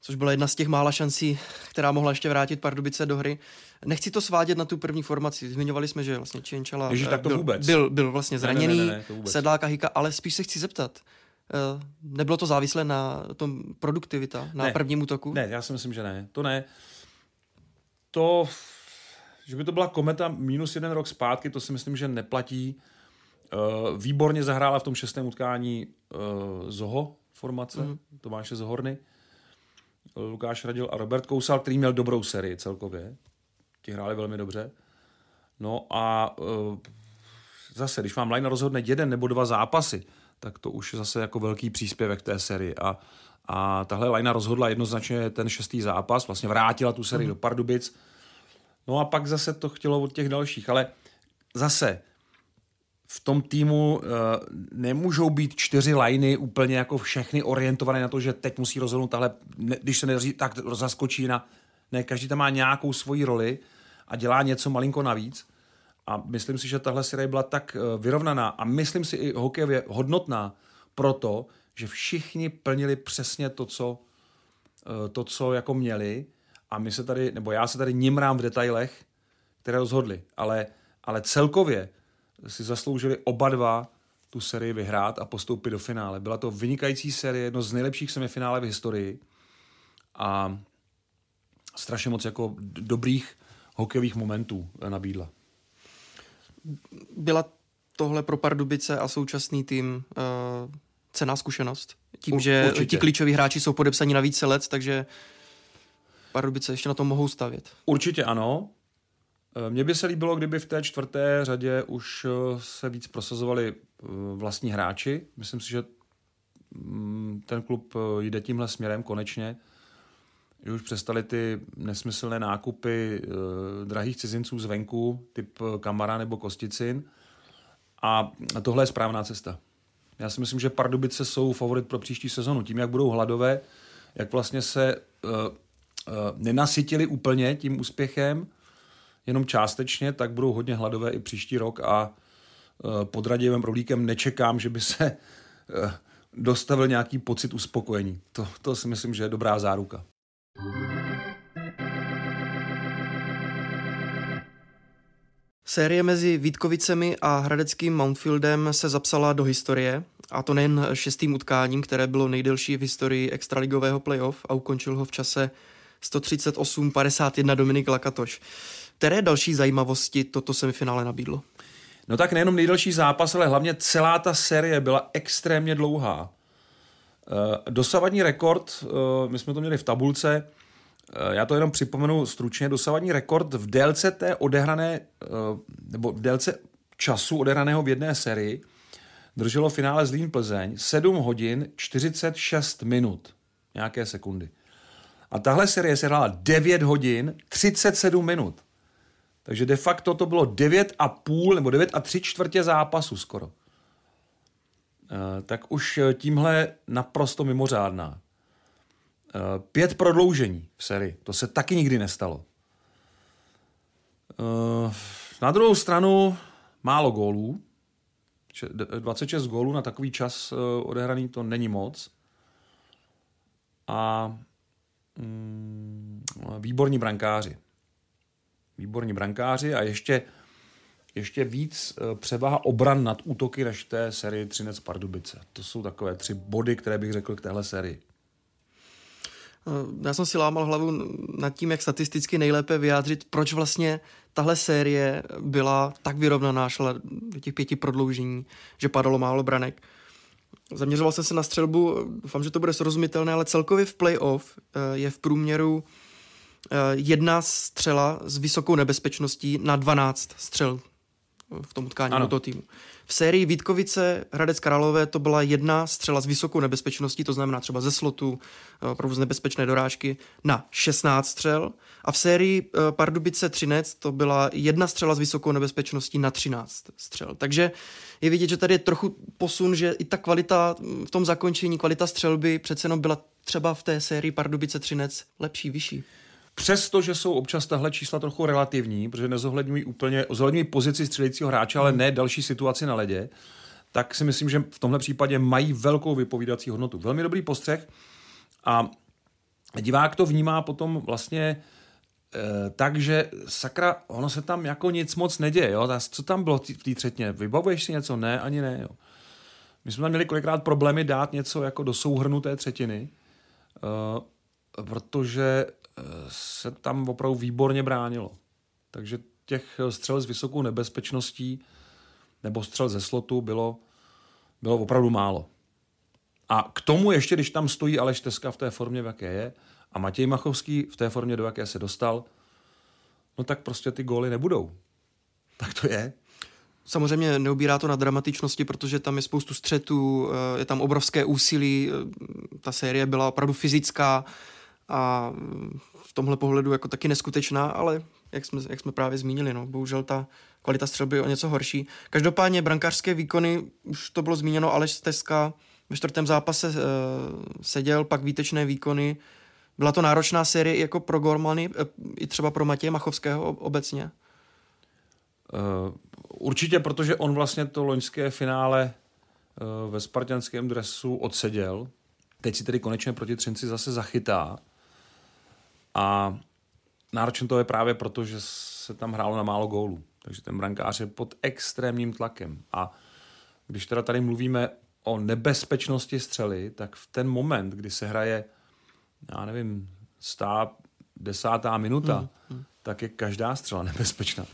což byla jedna z těch mála šancí, která mohla ještě vrátit Pardubice do hry. Nechci to svádět na tu první formaci. Zmiňovali jsme, že vlastně Čienčala Ježiš, tak to byl, vůbec. byl, byl vlastně zraněný, Ne, ne, ne, ne, to vůbec. Sedláka Kahika, ale spíš se chci zeptat. Eh, Nebylo to závislé na tom produktivita, na Ne. prvním útoku? Ne, já si myslím, že ne. To ne. To, že by to byla kometa minus jeden rok zpátky, to si myslím, že neplatí. Uh, výborně zahrála v tom šestém utkání uh, Zoho formace, mm. Tomáše Zohorny, Lukáš Radil a Robert Kousal, který měl dobrou sérii celkově. Ti hráli velmi dobře. No a zase, když vám line rozhodne jeden nebo dva zápasy, tak to už je zase jako velký příspěvek té sérii. A, a tahle lajna rozhodla jednoznačně ten šestý zápas, vlastně vrátila tu sérii mm. do Pardubic. No a pak zase to chtělo od těch dalších, ale zase v tom týmu uh, nemůžou být čtyři lajny úplně jako všechny orientované na to, že teď musí rozhodnout tahle, ne, když se nedaří, tak zaskočí na... Ne, každý tam má nějakou svoji roli a dělá něco malinko navíc. A myslím si, že tahle série byla tak uh, vyrovnaná a myslím si i hokejově hodnotná proto, že všichni plnili přesně to, co, uh, to, co jako měli a my se tady, nebo já se tady nimrám v detailech, které rozhodly, ale, ale celkově si zasloužili oba dva tu sérii vyhrát a postoupit do finále. Byla to vynikající série, jedno z nejlepších semifinále v historii a strašně moc jako dobrých hokejových momentů eh, nabídla. Byla tohle pro Pardubice a současný tým uh, cená zkušenost? Tím, U- že určitě. ti klíčoví hráči jsou podepsaní na více let, takže Pardubice ještě na tom mohou stavět. Určitě ano. Eh, Mně by se líbilo, kdyby v té čtvrté řadě už eh, se víc prosazovali vlastní hráči. Myslím si, že mm, ten klub jde tímhle směrem konečně. Že už přestali ty nesmyslné nákupy eh, drahých cizinců zvenku, typ eh, Kamara nebo Kosticin. A tohle je správná cesta. Já si myslím, že Pardubice jsou favorit pro příští sezonu. Tím, jak budou hladové, jak vlastně se uh, uh, nenasytili úplně tím úspěchem, jenom částečně, tak budou hodně hladové i příští rok a pod Radivem Rolíkem nečekám, že by se dostavil nějaký pocit uspokojení. To, to si myslím, že je dobrá záruka. Série mezi Vítkovicemi a hradeckým Mountfieldem se zapsala do historie, a to nejen šestým utkáním, které bylo nejdelší v historii extraligového playoff a ukončil ho v čase 138-51 Dominik Lakatoš. Které další zajímavosti toto semifinále nabídlo? No tak nejenom nejdelší zápas, ale hlavně celá ta série byla extrémně dlouhá. Eh, Dosavadní rekord, eh, my jsme to měli v tabulce, eh, já to jenom připomenu stručně, dosavadní rekord v délce té odehrané, eh, nebo v délce času odehraného v jedné sérii drželo finále Zlín Plzeň 7 hodin 46 minut, nějaké sekundy. A tahle série se hrála 9 hodin 37 minut. Takže de facto to bylo 9,5 nebo 9 a 3 čtvrtě zápasu skoro. Eh, Tak už eh, tímhle naprosto mimořádná. Eh, Pět prodloužení v sérii. To se taky nikdy nestalo. Na druhou stranu málo gólů. Če- d- 26 gólů na takový čas eh, odehraný to není moc. A mm, výborní brankáři výborní brankáři a ještě, ještě víc eh, převaha obran nad útoky než té sérii Třinec Pardubice. To jsou takové tři body, které bych řekl k téhle sérii. Já jsem si lámal hlavu nad tím, jak statisticky nejlépe vyjádřit, proč vlastně tahle série byla tak vyrovnaná, šla do těch pěti prodloužení, že padalo málo branek. Zaměřoval jsem se na střelbu, doufám, že to bude srozumitelné, ale celkově v playoff eh, je v průměru eh, jedna střela s vysokou nebezpečností na 12 střel v tom utkání Ano. do toho týmu. V sérii Vítkovice Hradec Králové to byla jedna střela s vysokou nebezpečností, to znamená třeba ze slotu, eh, opravdu z nebezpečné dorážky, na 16 střel. A v sérii eh, Pardubice Třinec to byla jedna střela s vysokou nebezpečností na 13 střel. Takže je vidět, že tady je trochu posun, že i ta kvalita mm, v tom zakončení, kvalita střelby přece jenom byla třeba v té sérii Pardubice Třinec lepší, vyšší. Přestože jsou občas tahle čísla trochu relativní, protože nezohledňují úplně, zohledňují pozici střelícího hráče, ale ne další situaci na ledě, tak si myslím, že v tomhle případě mají velkou vypovídací hodnotu. Velmi dobrý postřeh a divák to vnímá potom vlastně e, tak, že sakra, ono se tam jako nic moc neděje, jo? co tam bylo v té třetně? Vybavuješ si něco? Ne, ani ne, jo. My jsme tam měli kolikrát problémy dát něco jako do souhrnu té třetiny, e, protože se tam opravdu výborně bránilo. Takže těch střel s vysokou nebezpečností nebo střel ze slotu bylo, bylo opravdu málo. A k tomu ještě, když tam stojí Aleš Teska v té formě, v jaké je, a Matěj Machovský v té formě, do jaké se dostal, no tak prostě ty góly nebudou. Tak to je. Samozřejmě neubírá to na dramatičnosti, protože tam je spoustu střetů, eh, je tam obrovské úsilí, eh, ta série byla opravdu fyzická, a v tomhle pohledu jako taky neskutečná, ale jak jsme, jak jsme právě zmínili, no, bohužel ta kvalita střelby je o něco horší. Každopádně brankářské výkony, už to bylo zmíněno, Aleš Steska ve čtvrtém zápase uh, seděl, pak výtečné výkony. Byla to náročná série jako pro Gormany, uh, i třeba pro Matěje Machovského obecně? Uh, určitě, protože on vlastně to loňské finále uh, ve spartianském dresu odseděl. Teď si tedy konečně proti Třinci zase zachytá. A náročné to je právě proto, že se tam hrálo na málo gólů. Takže ten brankář je pod extrémním tlakem. A když teda tady mluvíme o nebezpečnosti střely, tak v ten moment, kdy se hraje, já nevím, stá desátá minuta, hmm, hmm. tak je každá střela nebezpečná.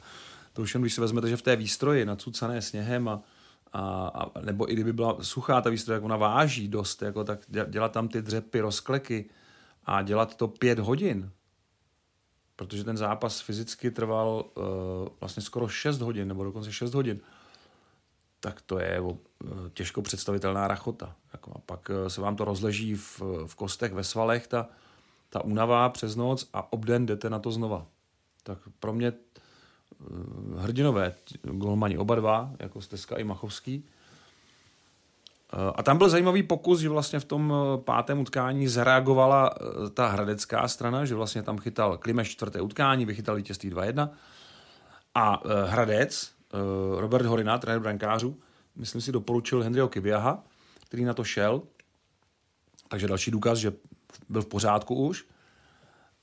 To už jen, když si vezmete, že v té výstroji nacucané sněhem a, a, a nebo i kdyby byla suchá ta výstroj, jak ona váží dost, jako, tak dělat tam ty dřepy, rozkleky, a dělat to pět hodin, protože ten zápas fyzicky trval uh, vlastně skoro 6 hodin, nebo dokonce 6 hodin, tak to je uh, těžko představitelná rachota. Jako, a pak uh, se vám to rozleží v, v kostech, ve svalech, ta, ta únava přes noc a obden jdete na to znova. Tak pro mě uh, hrdinové golmani oba dva, jako Steska i Machovský, a tam byl zajímavý pokus, že vlastně v tom eh, pátém utkání zareagovala eh, ta hradecká strana, že vlastně tam chytal Klimeš čtvrté utkání, vychytal vítězství 2-1. A Hradec, Robert Horina, trenér brankářů, myslím si doporučil Henryho Kiviaha, který na to šel. Takže další důkaz, že byl v pořádku už.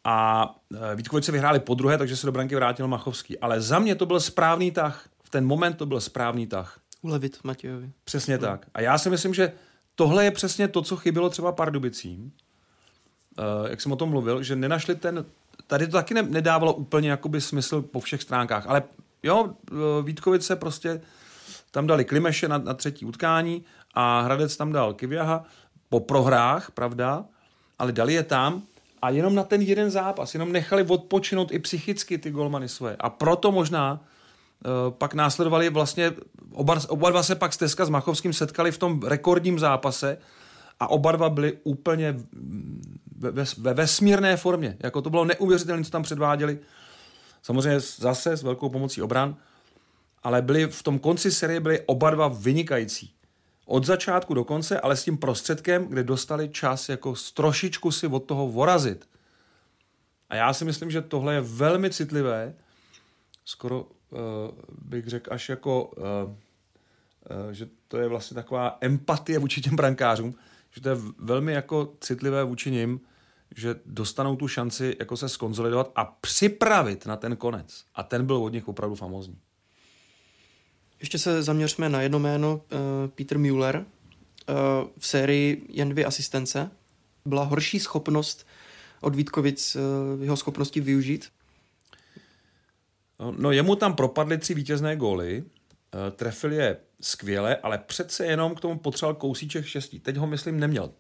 A Vítkovice vyhráli po druhé, takže se do branky vrátil Machovský. Ale za mě to byl správný tah. V ten moment to byl správný tah. Ulevit Matějovi. Přesně hmm. tak. A já si myslím, že tohle je přesně to, co chybělo třeba Pardubicím. Uh, jak jsem o tom mluvil, že nenašli ten... Tady to taky ne, nedávalo úplně jakoby smysl po všech stránkách, ale jo, uh, Vítkovice prostě tam dali Klimeše na, na třetí utkání a Hradec tam dal Kiviaha po prohrách, pravda, ale dali je tam a jenom na ten jeden zápas, jenom nechali odpočinout i psychicky ty golmany svoje. A proto možná Eh, pak následovali vlastně, oba, oba dva se pak Steska s Machovským setkali v tom rekordním zápase a oba dva byli úplně ve, ve, ve vesmírné formě. Jako to bylo neuvěřitelné, co tam předváděli. Samozřejmě zase s velkou pomocí obran, ale byli v tom konci série byli oba dva vynikající. Od začátku do konce, ale s tím prostředkem, kde dostali čas jako trošičku si od toho vorazit. A já si myslím, že tohle je velmi citlivé, skoro Eh, bych řekl, až jako, eh, eh, že to je vlastně taková empatie vůči těm brankářům, že to je velmi jako citlivé vůči nim, že dostanou tu šanci jako se skonzolidovat a připravit na ten konec. A ten byl od nich opravdu famózní. Ještě se zaměřme na jedno jméno, Peter Müller. V sérii jen dvě asistence. Byla horší schopnost od Vítkovic jeho schopnosti využít? No jemu tam propadly tři vítězné góly, eh, trefil je skvěle, ale přece jenom k tomu potřeboval kousíček štěstí. Teď ho, myslím, neměl.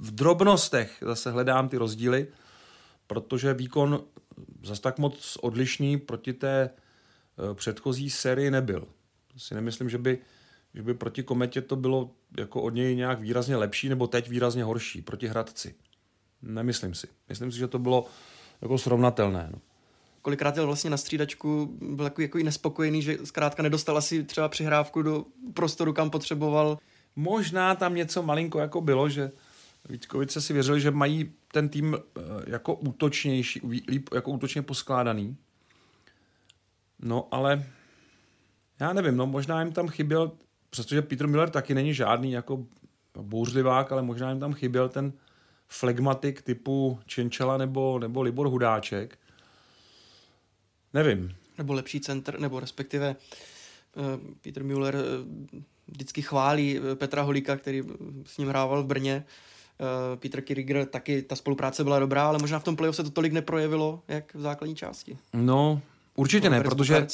V drobnostech zase hledám ty rozdíly, protože výkon zase tak moc odlišný proti té eh, předchozí sérii nebyl. Si nemyslím, že by, že by proti Kometě to bylo jako od něj nějak výrazně lepší, nebo teď výrazně horší proti Hradci. Nemyslím si. Myslím si, že to bylo jako srovnatelné. No kolikrát jel vlastně na střídačku, byl jako, jako i nespokojený, že zkrátka nedostal asi třeba přihrávku do prostoru, kam potřeboval. Možná tam něco malinko jako bylo, že Vítkovice si věřili, že mají ten tým eh, jako útočnější, líp jako útočně poskládaný. No ale já nevím, no možná jim tam chyběl, přestože Peter Miller taky není žádný jako bouřlivák, ale možná jim tam chyběl ten flegmatik typu Čenčela nebo, nebo Libor Hudáček. Nevím. Nebo lepší centr, nebo respektive uh, Peter Müller uh, vždycky chválí Petra Holíka, který s ním hrával v Brně. Peter Kiriger taky, ta spolupráce byla dobrá, ale možná v tom playoff se to tolik neprojevilo, jak v základní části. No, určitě no, ne, protože uh,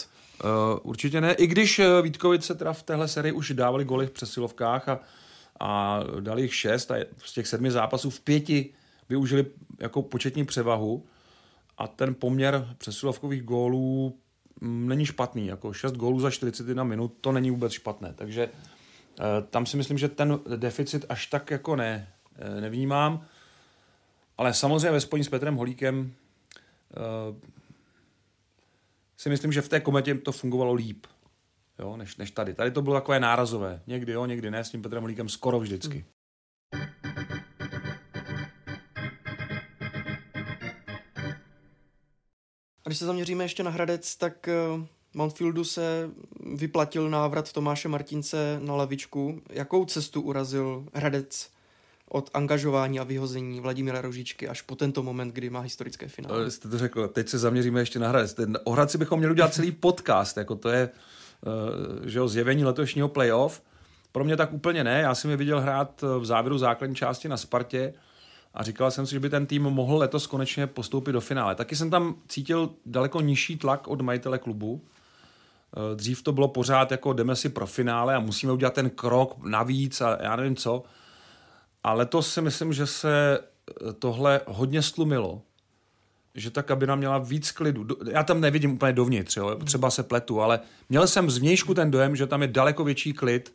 určitě ne, i když Vítkovice teda v téhle sérii už dávali goly v přesilovkách a a dali jich šest a z těch sedmi zápasů v pěti využili jako početní převahu a ten poměr přesilovkových gólů mm, není špatný. Jako 6 gólů za 41 minut, to není vůbec špatné. Takže eh, tam si myslím, že ten deficit až tak jako ne, eh, nevnímám. Ale samozřejmě ve spojení s Petrem Holíkem eh, si myslím, že v té kometě to fungovalo líp jo, než, než tady. Tady to bylo takové nárazové. Někdy jo, někdy ne, s tím Petrem Holíkem skoro vždycky. Hmm. Když se zaměříme ještě na Hradec, tak eh, Mountfieldu se vyplatil návrat Tomáše Martince na lavičku. Jakou cestu urazil Hradec od angažování a vyhození Vladimíra Rožičky až po tento moment, kdy má historické finále? Jste to řekl, teď se zaměříme ještě na Hradec. Ten, o Hradci bychom měli udělat celý podcast, jako to je Eh, že jo, zjevení letošního playoff. Pro mě tak úplně ne, já jsem je viděl hrát v závěru základní části na Spartě a říkal jsem si, že by ten tým mohl letos konečně postoupit do finále. Taky jsem tam cítil daleko nižší tlak od majitele klubu. Eh, dřív to bylo pořád jako jdeme si pro finále a musíme udělat ten krok navíc a já nevím co. A letos si myslím, že se tohle hodně stlumilo že ta kabina měla víc klidu. Já tam nevidím úplně dovnitř, jo? třeba se pletu, ale měl jsem zvnějšku ten dojem, že tam je daleko větší klid,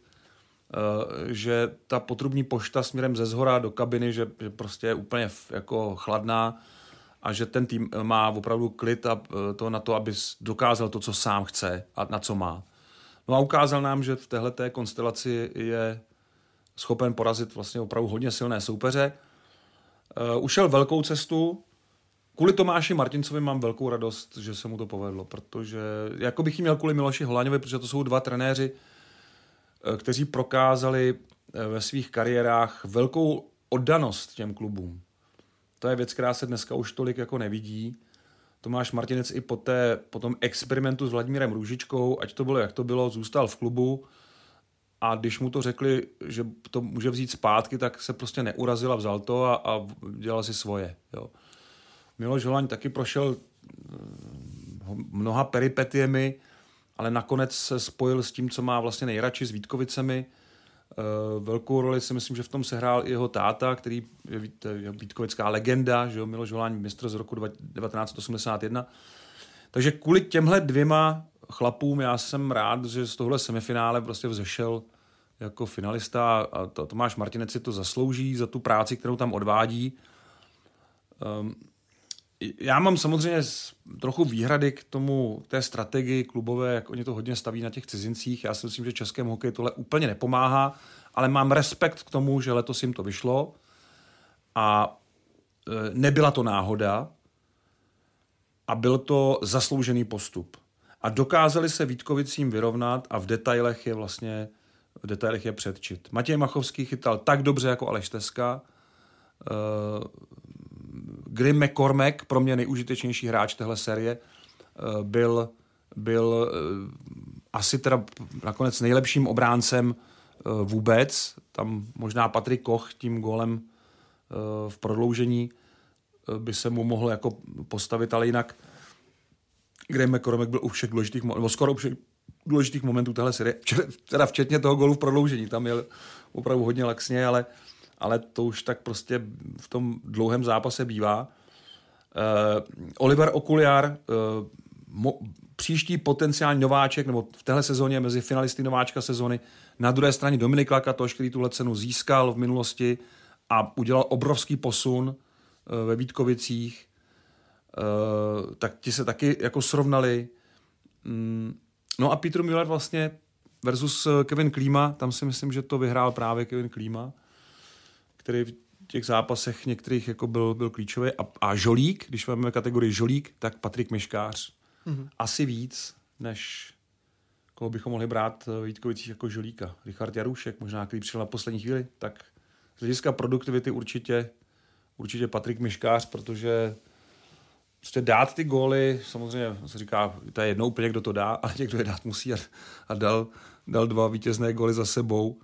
že ta potrubní pošta směrem ze zhora do kabiny, že, že prostě je úplně jako chladná a že ten tým má opravdu klid a uh, to na to, aby dokázal to, co sám chce a na co má. No a ukázal nám, že v téhle konstelaci je schopen porazit vlastně opravdu hodně silné soupeře. Ušel velkou cestu, Kvůli Tomáši Martincovi mám velkou radost, že se mu to povedlo, protože jako bych ji měl kvůli Miloši Holáňovi, protože to jsou dva trenéři, eh, kteří prokázali eh, ve svých kariérách velkou oddanost těm klubům. To je věc, která se dneska už tolik jako nevidí. Tomáš Martinec i po, té, po tom experimentu s Vladimírem Růžičkou, ať to bylo, jak to bylo, zůstal v klubu a když mu to řekli, že to může vzít zpátky, tak se prostě neurazil a vzal to a, a dělal si svoje. Jo. Miloš Holaň taky prošel eh, mnoha peripetiemi, ale nakonec se spojil s tím, co má vlastně nejradši s Vítkovicemi. Eh, velkou roli si myslím, že v tom sehrál i jeho táta, který je vítkovická legenda, že jo, Miloš Holaň, mistr z roku 1981. Takže kvůli těmhle dvěma chlapům já jsem rád, že z tohle semifinále prostě vzešel jako finalista a Tomáš Martinec si to zaslouží za tu práci, kterou tam odvádí. Um, já mám samozřejmě trochu výhrady k tomu, té strategii klubové, jak oni to hodně staví na těch cizincích. Já si myslím, že českému hokeji tohle úplně nepomáhá, ale mám respekt k tomu, že letos jim to vyšlo a e, nebyla to náhoda a byl to zasloužený postup. A dokázali se Vítkovicím vyrovnat a v detailech je vlastně v detailech je předčit. Matěj Machovský chytal tak dobře jako Aleš Teska, e, Grim McCormack, pro mě nejužitečnější hráč téhle série, eh, byl, byl eh, asi teda nakonec nejlepším obráncem eh, vůbec. Tam možná Patrik Koch tím golem v prodloužení by se mu mohl jako postavit, ale jinak Graham McCormack byl u všech důležitých, nebo skoro u všech důležitých momentů téhle série, včetně toho golu v prodloužení, tam je opravdu hodně laxně, ale uh, ale to už tak prostě v tom dlouhém zápase bývá. Uh, Oliver Okuliar, uh, mo, příští potenciální nováček, nebo v téhle sezóně mezi finalisty nováčka sezóny. Na druhé straně Dominik Lakatoš, který tuhle cenu získal v minulosti a udělal obrovský posun uh, ve Vítkovicích. Uh, tak ti se taky jako srovnali. Mm, no a Peter Müller vlastně versus Kevin Klíma, tam si myslím, že to vyhrál právě Kevin Klíma který těch zápasech některých jako byl, byl klíčový. A, a Žolík, když máme kategorii Žolík, tak Patrik Miškář. Mm-hmm. Asi víc, než koho bychom mohli brát v Vítkovicích jako Žolíka. Richard Jarušek, možná, který přišel na poslední chvíli, tak z hlediska produktivity určitě, určitě Patrik Miškář, protože prostě dát ty góly, samozřejmě se říká, to je jedno úplně, kdo to dá, ale někdo je dát musí a, a dal, dal dva vítězné góly za sebou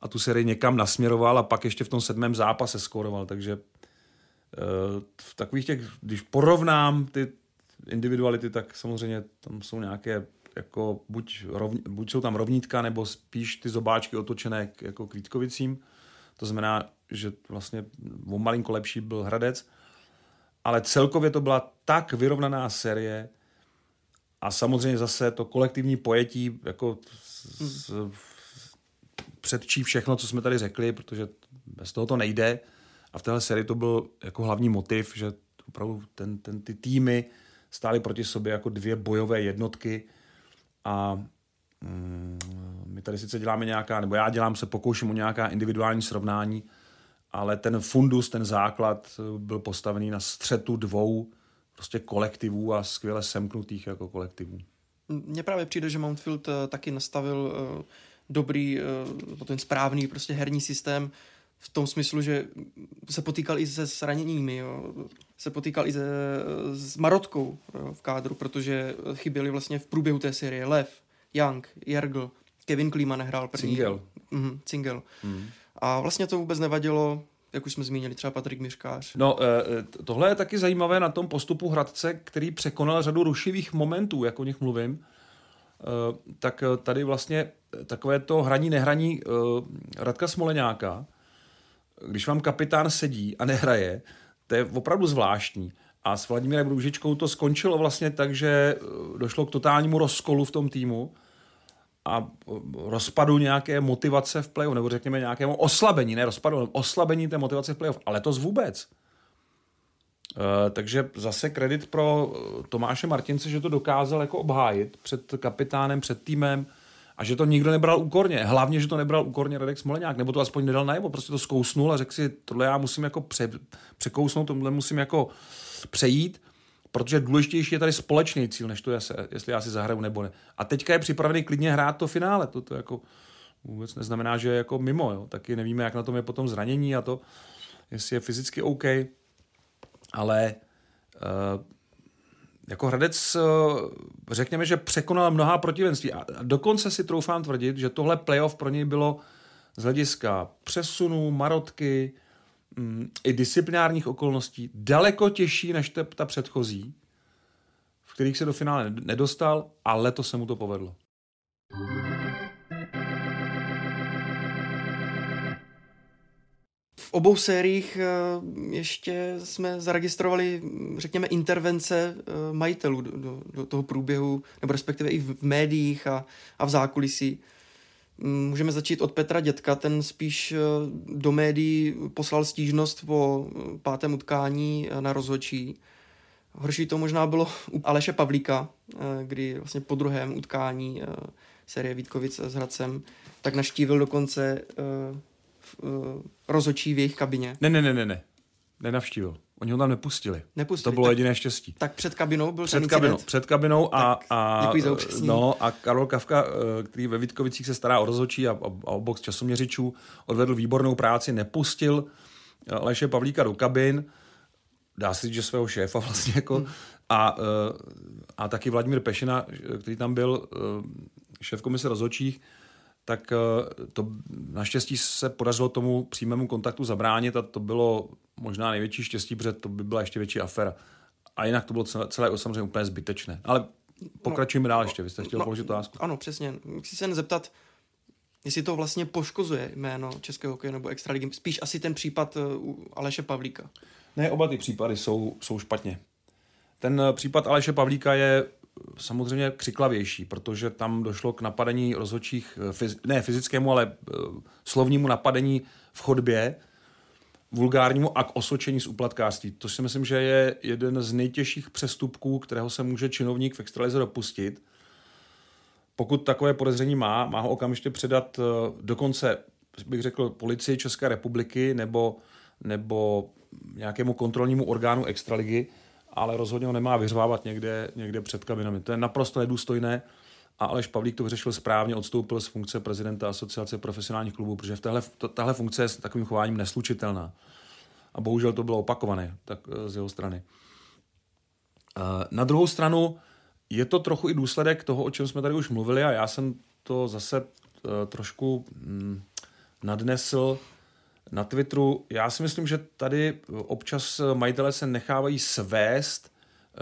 a tu sérii někam nasměroval a pak ještě v tom sedmém zápase skoroval, takže eh, v takových těch, když porovnám ty individuality, tak samozřejmě tam jsou nějaké jako buď, rovn, buď jsou tam rovnítka, nebo spíš ty zobáčky otočené k, jako k Vítkovicím. To znamená, že vlastně o malinko lepší byl Hradec, ale celkově to byla tak vyrovnaná série a samozřejmě zase to kolektivní pojetí jako z, předčí všechno, co jsme tady řekli, protože bez toho to nejde. A v téhle sérii to byl jako hlavní motiv, že opravdu ten, ten, ty týmy stály proti sobě jako dvě bojové jednotky a mm, my tady sice děláme nějaká, nebo já dělám se, pokouším o nějaká individuální srovnání, ale ten fundus, ten základ byl postavený na střetu dvou prostě kolektivů a skvěle semknutých jako kolektivů. Mně právě přijde, že Mountfield eh, taky nastavil uh dobrý, eh, ten správný prostě herní systém v tom smyslu, že se potýkal i se zraněními, jo. se potýkal i se, s Marotkou jo, v kádru, protože chyběli vlastně v průběhu té série Lev, Young, Jergl, Kevin Klima nehrál první. Cingel. Mhm, Cingel. Mm. A vlastně to vůbec nevadilo, jak už jsme zmínili, třeba Patrik Miškář. No, eh, tohle je taky zajímavé na tom postupu Hradce, který překonal řadu rušivých momentů, jak o nich mluvím. Eh, tak tady vlastně takové to hraní, nehraní Radka Smoleňáka, když vám kapitán sedí a nehraje, to je opravdu zvláštní. A s Vladimírem Růžičkou to skončilo vlastně tak, že eh, došlo k totálnímu rozkolu v tom týmu a eh, rozpadu nějaké motivace v playoff, nebo řekněme nějakému oslabení, ne rozpadu, oslabení té motivace v playoff. Ale to vůbec. Uh, takže zase kredit pro Tomáše Martince, že to dokázal jako obhájit před kapitánem, před týmem, a že to nikdo nebral úkorně. Hlavně, že to nebral úkorně Radek Smoleňák, nebo to aspoň nedal najevo, prostě to zkousnul a řekl si, tohle já musím jako pře, překousnout, tohle musím jako přejít, protože důležitější je tady společný cíl, než to je, jestli já si zahraju nebo ne. A teďka je připravený klidně hrát to finále, to, to jako vůbec neznamená, že je jako mimo, jo. taky nevíme, jak na tom je potom zranění a to, jestli je fyzicky OK, ale uh, jako Hradec, eh, řekněme, že překonal mnoha protivenství a dokonce si troufám tvrdit, že tohle playoff pro něj bylo z hlediska přesunu, marotky, mm, i disciplinárních okolností daleko těžší než ta předchozí, v kterých se do finále nedostal, ale letos se mu to povedlo. Obou sériích eh, ještě jsme zaregistrovali, řekněme, intervence eh, majitelů do, do, do toho průběhu, nebo respektive i v médiích a, a v zákulisí. Mm, můžeme začít od Petra Dětka, ten spíš eh, do médií poslal stížnost po pátém utkání na rozhočí. Horší to možná bylo u Aleše Pavlíka, kdy vlastně po druhém utkání série Vítkovic s Hradcem, tak naštívil dokonce rozočí v jejich kabině. Ne, ne, ne, ne, ne. Nenavštívil. Oni ho tam nepustili. nepustili. To bylo tak, jediné štěstí. Tak před kabinou byl před ten kabinou, incident. Před kabinou a, a, za no, a Karol Kavka, eh, který ve Vítkovicích se stará o rozhodčí a, a, a o box časoměřičů, odvedl výbornou práci, nepustil eh, Leše Pavlíka do kabin, dá se říct, že svého šéfa vlastně jako, hmm. a, a taky Vladimír Pešina, který tam byl šéf komise rozhodčích, tak eh, to naštěstí se podařilo tomu přímému kontaktu zabránit a to bylo možná největší štěstí, protože to by byla ještě větší afera. A jinak to bylo celé, celé samozřejmě úplně zbytečné. Ale pokračujeme no, dál ještě, vy jste chtěl no, položit otázku. Ano, přesně. Chci se jen zeptat, jestli to vlastně poškozuje jméno Českého hokeje nebo Extraligy. Spíš asi ten případ eh, u Aleše Pavlíka. Ne, oba ty případy jsou, jsou špatně. Ten eh, případ Aleše Pavlíka je samozřejmě křiklavější, protože tam došlo k napadení rozhodčích, eh, ne fyzickému, ale eh, slovnímu napadení v chodbě, vulgárnímu a k osočení z uplatkářství. To si myslím, že je jeden z nejtěžších přestupků, kterého se může činovník v extralize dopustit. Pokud takové podezření má, má ho okamžitě předat eh, dokonce, bych řekl, policii České republiky nebo nebo nějakému kontrolnímu orgánu extraligy, ale rozhodně ho nemá vyřvávat někde, někde před kabinami. To je naprosto nedůstojné a Aleš Pavlík to vyřešil správně, odstoupil z funkce prezidenta asociace profesionálních klubů, protože v tahle, tahle funkce je s takovým chováním neslučitelná. A bohužel to bylo opakované tak eh, z jeho strany. Eh, na druhou stranu je to trochu i důsledek toho, o čem jsme tady už mluvili a já jsem to zase eh, trošku mm, nadnesl na Twitteru. Já si myslím, že tady občas majitele se nechávají svést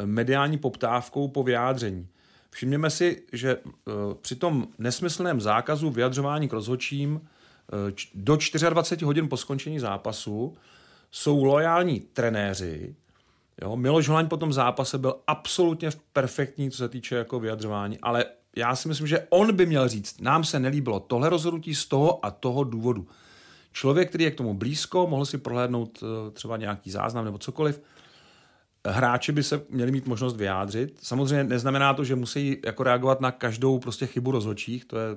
mediální poptávkou po vyjádření. Všimněme si, že při tom nesmyslném zákazu vyjadřování k rozhodčím do 24 hodin po skončení zápasu jsou lojální trenéři. Jo? Miloš Holaň po tom zápase byl absolutně perfektní, co se týče jako vyjadřování, ale já si myslím, že on by měl říct, nám se nelíbilo tohle rozhodnutí z toho a toho důvodu. Člověk, který je k tomu blízko, mohl si prohlédnout eh, třeba nějaký záznam nebo cokoliv. Hráči by se měli mít možnost vyjádřit. Samozřejmě neznamená to, že musí jako reagovat na každou prostě chybu rozhodčích, to je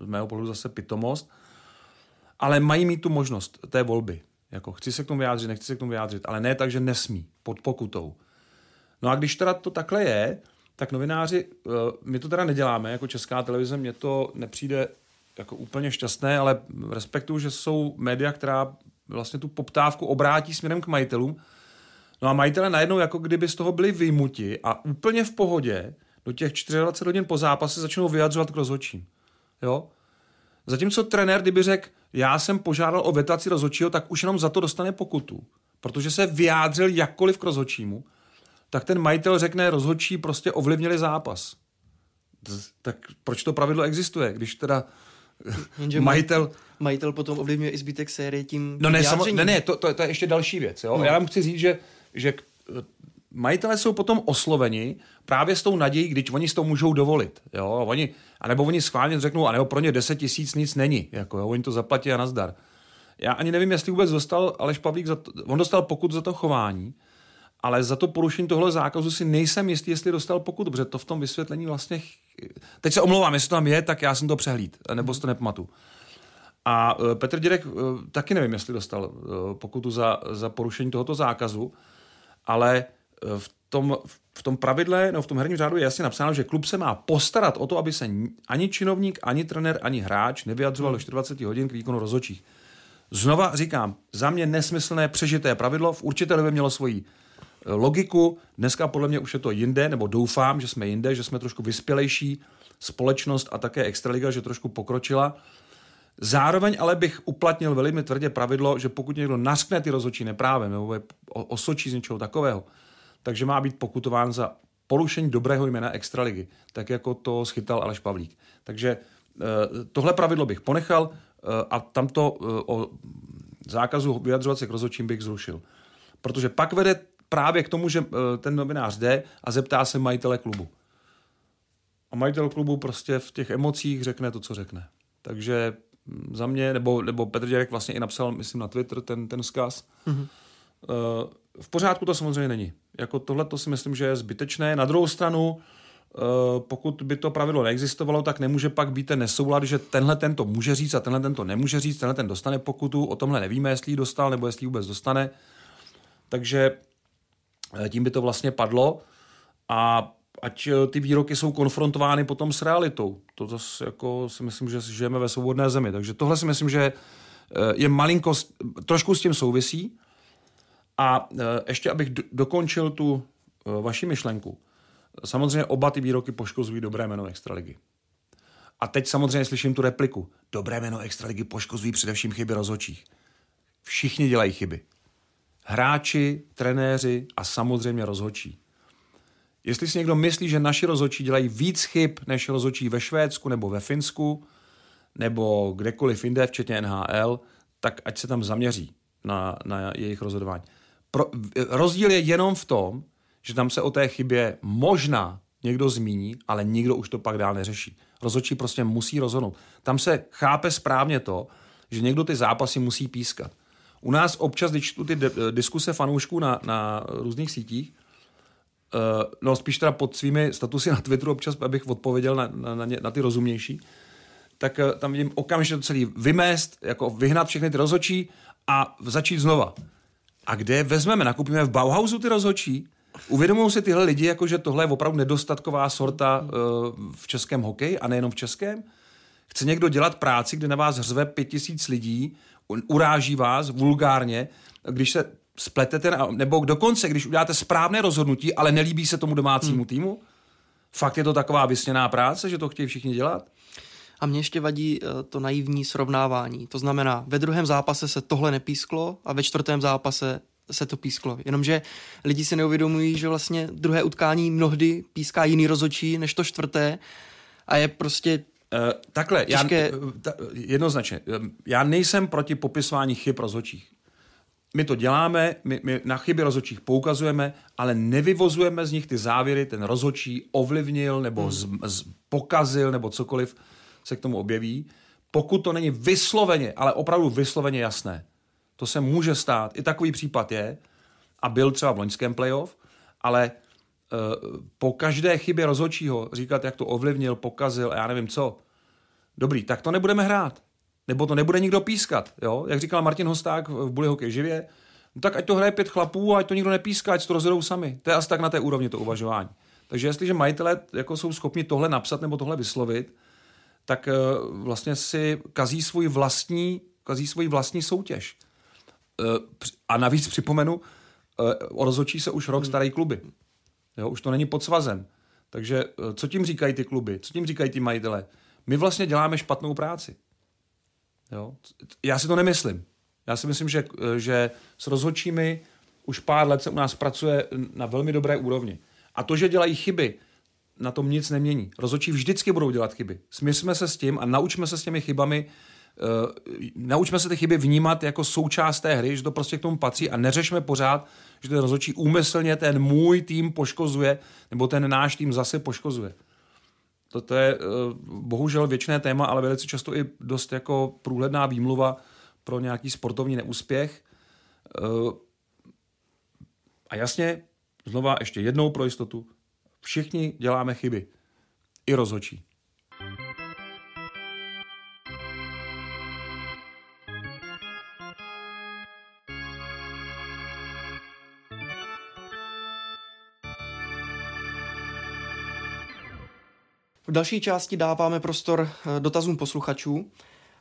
z mého pohledu zase pitomost, ale mají mít tu možnost té volby. Jako chci se k tomu vyjádřit, nechci se k tomu vyjádřit, ale ne tak, že nesmí, pod pokutou. No a když teda to takhle je, tak novináři, eh, my to teda neděláme, jako česká televize, mně to nepřijde jako úplně šťastné, ale respektuju, že jsou média, která vlastně tu poptávku obrátí směrem k majitelům. No a majitele najednou jako kdyby z toho byli vyjmuti a úplně v pohodě do těch 24 hodin po zápase začnou vyjadřovat k rozhodčím. Jo? Zatímco trenér, kdyby řekl, já jsem požádal o vetaci rozhodčího, tak už jenom za to dostane pokutu. Protože se vyjádřil jakkoliv k rozhodčímu, tak ten majitel řekne, rozhodčí prostě ovlivnili zápas. Tak proč to pravidlo existuje, když teda Jenže majitel... Majitel potom ovlivňuje i zbytek série tím No ne, samo, ne, ne to, to, to, je ještě další věc. Jo? No. Já vám chci říct, že, že majitelé jsou potom osloveni právě s tou nadějí, když oni s tou můžou dovolit. Jo? Oni, a nebo oni schválně řeknou, a nebo pro ně 10 tisíc nic není. Jako, jo? Oni to zaplatí a nazdar. Já ani nevím, jestli vůbec dostal Aleš Pavlík, za to, on dostal pokud za to chování, ale za to porušení tohle zákazu si nejsem jistý, jestli dostal pokud, protože to v tom vysvětlení vlastně... Teď se omlouvám, jestli to tam je, tak já jsem to přehlíd, nebo si to nepamatuju. A e, Petr Děrek e, taky nevím, jestli dostal e, pokutu za, za porušení tohoto zákazu, ale v tom, v tom pravidle, no v tom herním řádu je jasně napsáno, že klub se má postarat o to, aby se ani činovník, ani trenér, ani hráč nevyjadřoval do 24 hodin k výkonu rozhodčích. Znova říkám, za mě nesmyslné přežité pravidlo, v určité době mělo svoji logiku, dneska podle mě už je to jinde, nebo doufám, že jsme jinde, že jsme trošku vyspělejší společnost a také Extraliga, že trošku pokročila. Zároveň ale bych uplatnil velmi tvrdě pravidlo, že pokud někdo naskne ty rozhodčí neprávem nebo je osočí z něčeho takového, takže má být pokutován za porušení dobrého jména Extraligy, tak jako to schytal Aleš Pavlík. Takže eh, tohle pravidlo bych ponechal eh, a tamto eh, o zákazu vyjadřovat se k rozhodčím bych zrušil. Protože pak vede právě k tomu, že ten novinář jde a zeptá se majitele klubu. A majitel klubu prostě v těch emocích řekne to, co řekne. Takže hm, za mě, nebo, nebo Petr Děrek vlastně i napsal, myslím, na Twitter ten, ten vzkaz. Mm-hmm. V pořádku to samozřejmě není. Jako tohle to si myslím, že je zbytečné. Na druhou stranu, eh, pokud by to pravidlo neexistovalo, tak nemůže pak být ten nesoulad, že tenhle ten to může říct a tenhle ten to nemůže říct, tenhle ten dostane pokutu, o tomhle nevíme, jestli ji dostal nebo jestli ji vůbec dostane. Takže eh, tím by to vlastně padlo a ať eh, ty výroky jsou konfrontovány potom s realitou. To zase jako si myslím, že žijeme ve svobodné zemi. Takže tohle si myslím, že je malinko, trošku s tím souvisí, a ještě abych dokončil tu vaši myšlenku. Samozřejmě oba ty výroky poškozují dobré jméno Extraligy. A teď samozřejmě slyším tu repliku. Dobré jméno Extraligy poškozují především chyby rozhodčích. Všichni dělají chyby. Hráči, trenéři a samozřejmě rozhodčí. Jestli si někdo myslí, že naši rozhodčí dělají víc chyb než rozhodčí ve Švédsku nebo ve Finsku, nebo kdekoliv jinde, včetně NHL, tak ať se tam zaměří na, na jejich rozhodování. Pro, rozdíl je jenom v tom, že tam se o té chybě možná někdo zmíní, ale nikdo už to pak dál neřeší. Rozhodčí prostě musí rozhodnout. Tam se chápe správně to, že někdo ty zápasy musí pískat. U nás občas, když čtu ty diskuse fanoušků na, na různých sítích, uh, no spíš teda pod svými statusy na Twitteru občas, abych odpověděl na, na, na, na ty rozumnější, tak uh, tam vidím okamžitě to celý vymést, jako vyhnat všechny ty rozhodčí a začít znova. A kde je vezmeme? Nakupíme v Bauhausu ty rozhodčí? Uvědomují si tyhle lidi, jako že tohle je opravdu nedostatková sorta uh, v českém hokeji a nejenom v českém? Chce někdo dělat práci, kde na vás řve pět tisíc lidí, uráží vás vulgárně, když se spletete, nebo dokonce, když uděláte správné rozhodnutí, ale nelíbí se tomu domácímu hmm. týmu? Fakt je to taková vysněná práce, že to chtějí všichni dělat? A mě ještě vadí eh, to naivní srovnávání. To znamená, ve druhém zápase se tohle nepísklo a ve čtvrtém zápase se to písklo. Jenomže lidi si neuvědomují, že vlastně druhé utkání mnohdy píská jiný rozočí než to čtvrté a je prostě Uh, takhle, těžké... já, ta, jednoznačně, já nejsem proti popisování chyb rozhodčích. My to děláme, my, my na chyby rozhodčích poukazujeme, ale nevyvozujeme z nich ty závěry, ten rozhodčí ovlivnil nebo hmm. z, z, pokazil nebo cokoliv se k tomu objeví, pokud to není vysloveně, ale opravdu vysloveně jasné. To se může stát. I takový případ je a byl třeba v loňském playoff, ale po každé chybě rozhodčího říkat, jak to ovlivnil, pokazil a já nevím co. Dobrý, tak to nebudeme hrát. Nebo to nebude nikdo pískat. Jo? Jak říkal Martin Hosták v Bully Hokej živě, no tak ať to hraje pět chlapů a ať to nikdo nepíská, ať to rozhodou sami. To je asi tak na té úrovni to uvažování. Takže jestliže majitelé jako jsou schopni tohle napsat nebo tohle vyslovit, tak uh, vlastně si kazí svůj vlastní, kazí svůj vlastní soutěž. Uh, a navíc připomenu, o rozhodčí se už rok starají kluby. Jo, už to není pod svazem. Takže co tím říkají ty kluby? Co tím říkají ty majitele? My vlastně děláme špatnou práci. Jo? Já si to nemyslím. Já si myslím, že, že s rozhodčími už pár let se u nás pracuje na velmi dobré úrovni. A to, že dělají chyby, na tom nic nemění. Rozhodčí vždycky budou dělat chyby. Smysme se s tím a naučme se s těmi chybami Uh, naučme se ty chyby vnímat jako součást té hry, že to prostě k tomu patří a neřešme pořád, že ten rozhodčí úmyslně ten můj tým poškozuje, nebo ten náš tým zase poškozuje. To je uh, bohužel věčné téma, ale velice často i dost jako průhledná výmluva pro nějaký sportovní neúspěch. Uh, a jasně, znova ještě jednou pro jistotu, Všichni děláme chyby. I rozhočí. V další části dáváme prostor eh, dotazům posluchačů.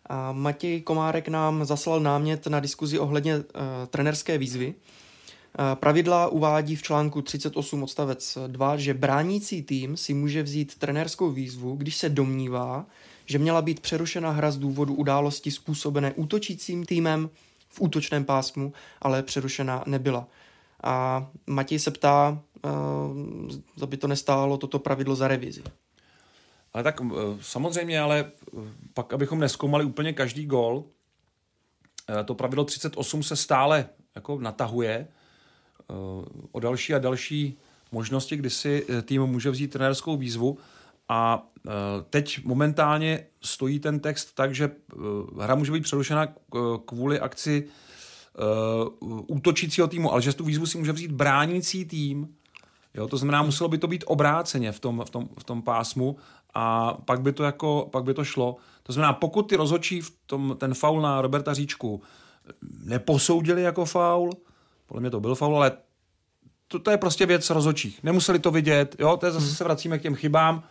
A Matěj Komárek nám zaslal námět na diskuzi ohledně uh, trenerské výzvy. Eh, pravidla uvádí v článku 38 odstavec 2, že bránící tým si může vzít trenérskou výzvu, když se domnívá, že měla být přerušena hra z důvodu události způsobené útočícím týmem v útočném pásmu, ale přerušena nebyla. A Matěj se ptá, uh, zda by to nestálo toto pravidlo za revizi. Ale tak samozřejmě, ale pak, abychom neskoumali úplně každý gol, to pravidlo 38 se stále jako natahuje, o další a další možnosti, kdy si eh, tým může vzít trenérskou výzvu. A eh, teď momentálně stojí ten text tak, že eh, hra může být přerušena kvůli akci útočícího týmu, ale že tu výzvu si může vzít bránící tým. Jo, to znamená, muselo by to být obráceně v tom, v tom, v tom pásmu a pak by to jako, pak by to šlo. To znamená, pokud ty rozhodčí v tom, ten faul na Roberta Říčku neposoudili jako faul, podle mě to byl faul, ale to, to je prostě věc rozhodčích. Nemuseli to vidět, jo, to je zase hmm. se vracíme k těm chybám,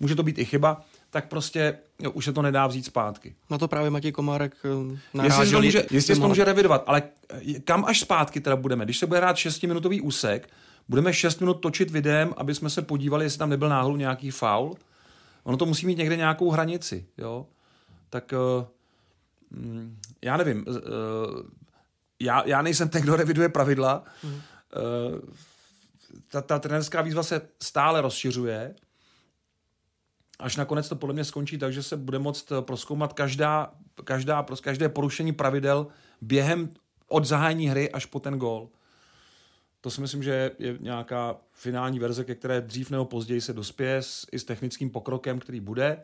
může to být i chyba, tak prostě jo, už se to nedá vzít zpátky. Na to právě Matěj Komárek narážel. Jestli to může, jestli to může revidovat, ale kam až zpátky teda budeme? Když se bude hrát 6-minutový úsek, budeme 6 minut točit videem, aby jsme se podívali, jestli tam nebyl náhodou nějaký faul. Ono to musí mít někde nějakou hranici, jo. Tak uh, já nevím, uh, já, já nejsem ten, kdo reviduje pravidla. Mm. Ta, ta trenerská výzva se stále rozšiřuje. Až nakonec to podle mě skončí tak, že se bude moct proskoumat každá, každá, prostě každé porušení pravidel během od zahájení hry až po ten gól. To si myslím, že je nějaká finální verze, ke které dřív nebo později se dospěje s, i s technickým pokrokem, který bude,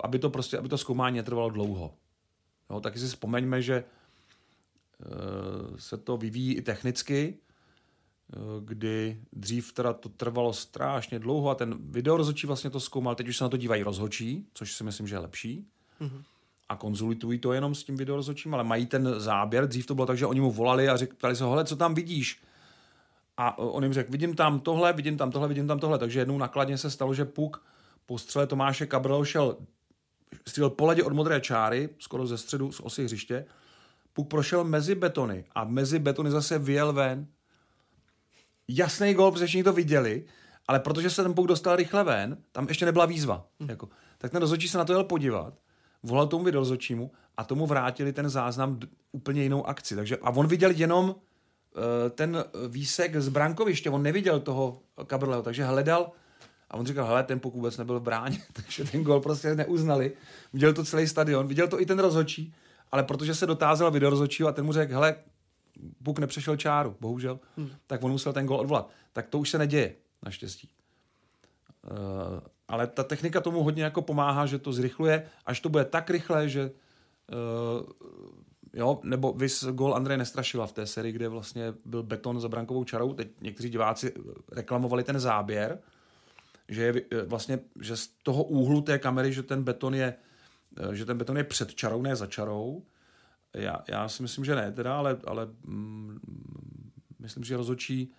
aby to prostě, aby to zkoumání netrvalo dlouho. Jo, taky si vzpomeňme, že Eh, se to vyvíjí i technicky, eh, kdy dřív teda to trvalo strašně dlouho a ten video rozhodčí vlastně to zkoumal, teď už se na to dívají rozhodčí, což si myslím, že je lepší. Mm-hmm. a konzultují to jenom s tím videorozhodčím, ale mají ten záběr. Dřív to bylo tak, že oni mu volali a řekli se, hele, co tam vidíš? A on jim řekl, vidím tam tohle, vidím tam tohle, vidím tam tohle. Takže jednou nakladně se stalo, že Puk po střele Tomáše Cabrelo šel, střílel po ledě od modré čáry, skoro ze středu z osy hřiště. Puk prošel mezi betony a mezi betony zase vyjel ven. Jasný gol, protože všichni to viděli, ale protože se ten Puk dostal rychle ven, tam ještě nebyla výzva. Hmm. Jako, tak ten rozhodčí se na to jel podívat, volal tomu videorozhodčímu a tomu vrátili ten záznam úplně jinou akci. Takže, a on viděl jenom ten výsek z brankoviště, on neviděl toho Cabrleho, takže hledal a on říkal, hele, ten puk vůbec nebyl v bráně, takže ten gol prostě neuznali. Viděl to celý stadion, viděl to i ten rozhodčí, ale protože se dotázal video rozhodčího a ten mu řekl, hele, puk nepřešel čáru, bohužel, hmm. tak on musel ten gol odvolat. Tak to už se neděje, naštěstí. Uh, ale ta technika tomu hodně jako pomáhá, že to zrychluje, až to bude tak rychle, že uh, Jo, nebo vys gol Andreje Nestrašila v té sérii, kde vlastně byl beton za brankovou čarou. Teď někteří diváci reklamovali ten záběr, že je vlastně, že z toho úhlu té kamery, že ten beton je, že ten beton je před čarou, ne za čarou. Já, já si myslím, že ne teda, ale, ale mm, myslím, že rozhodčí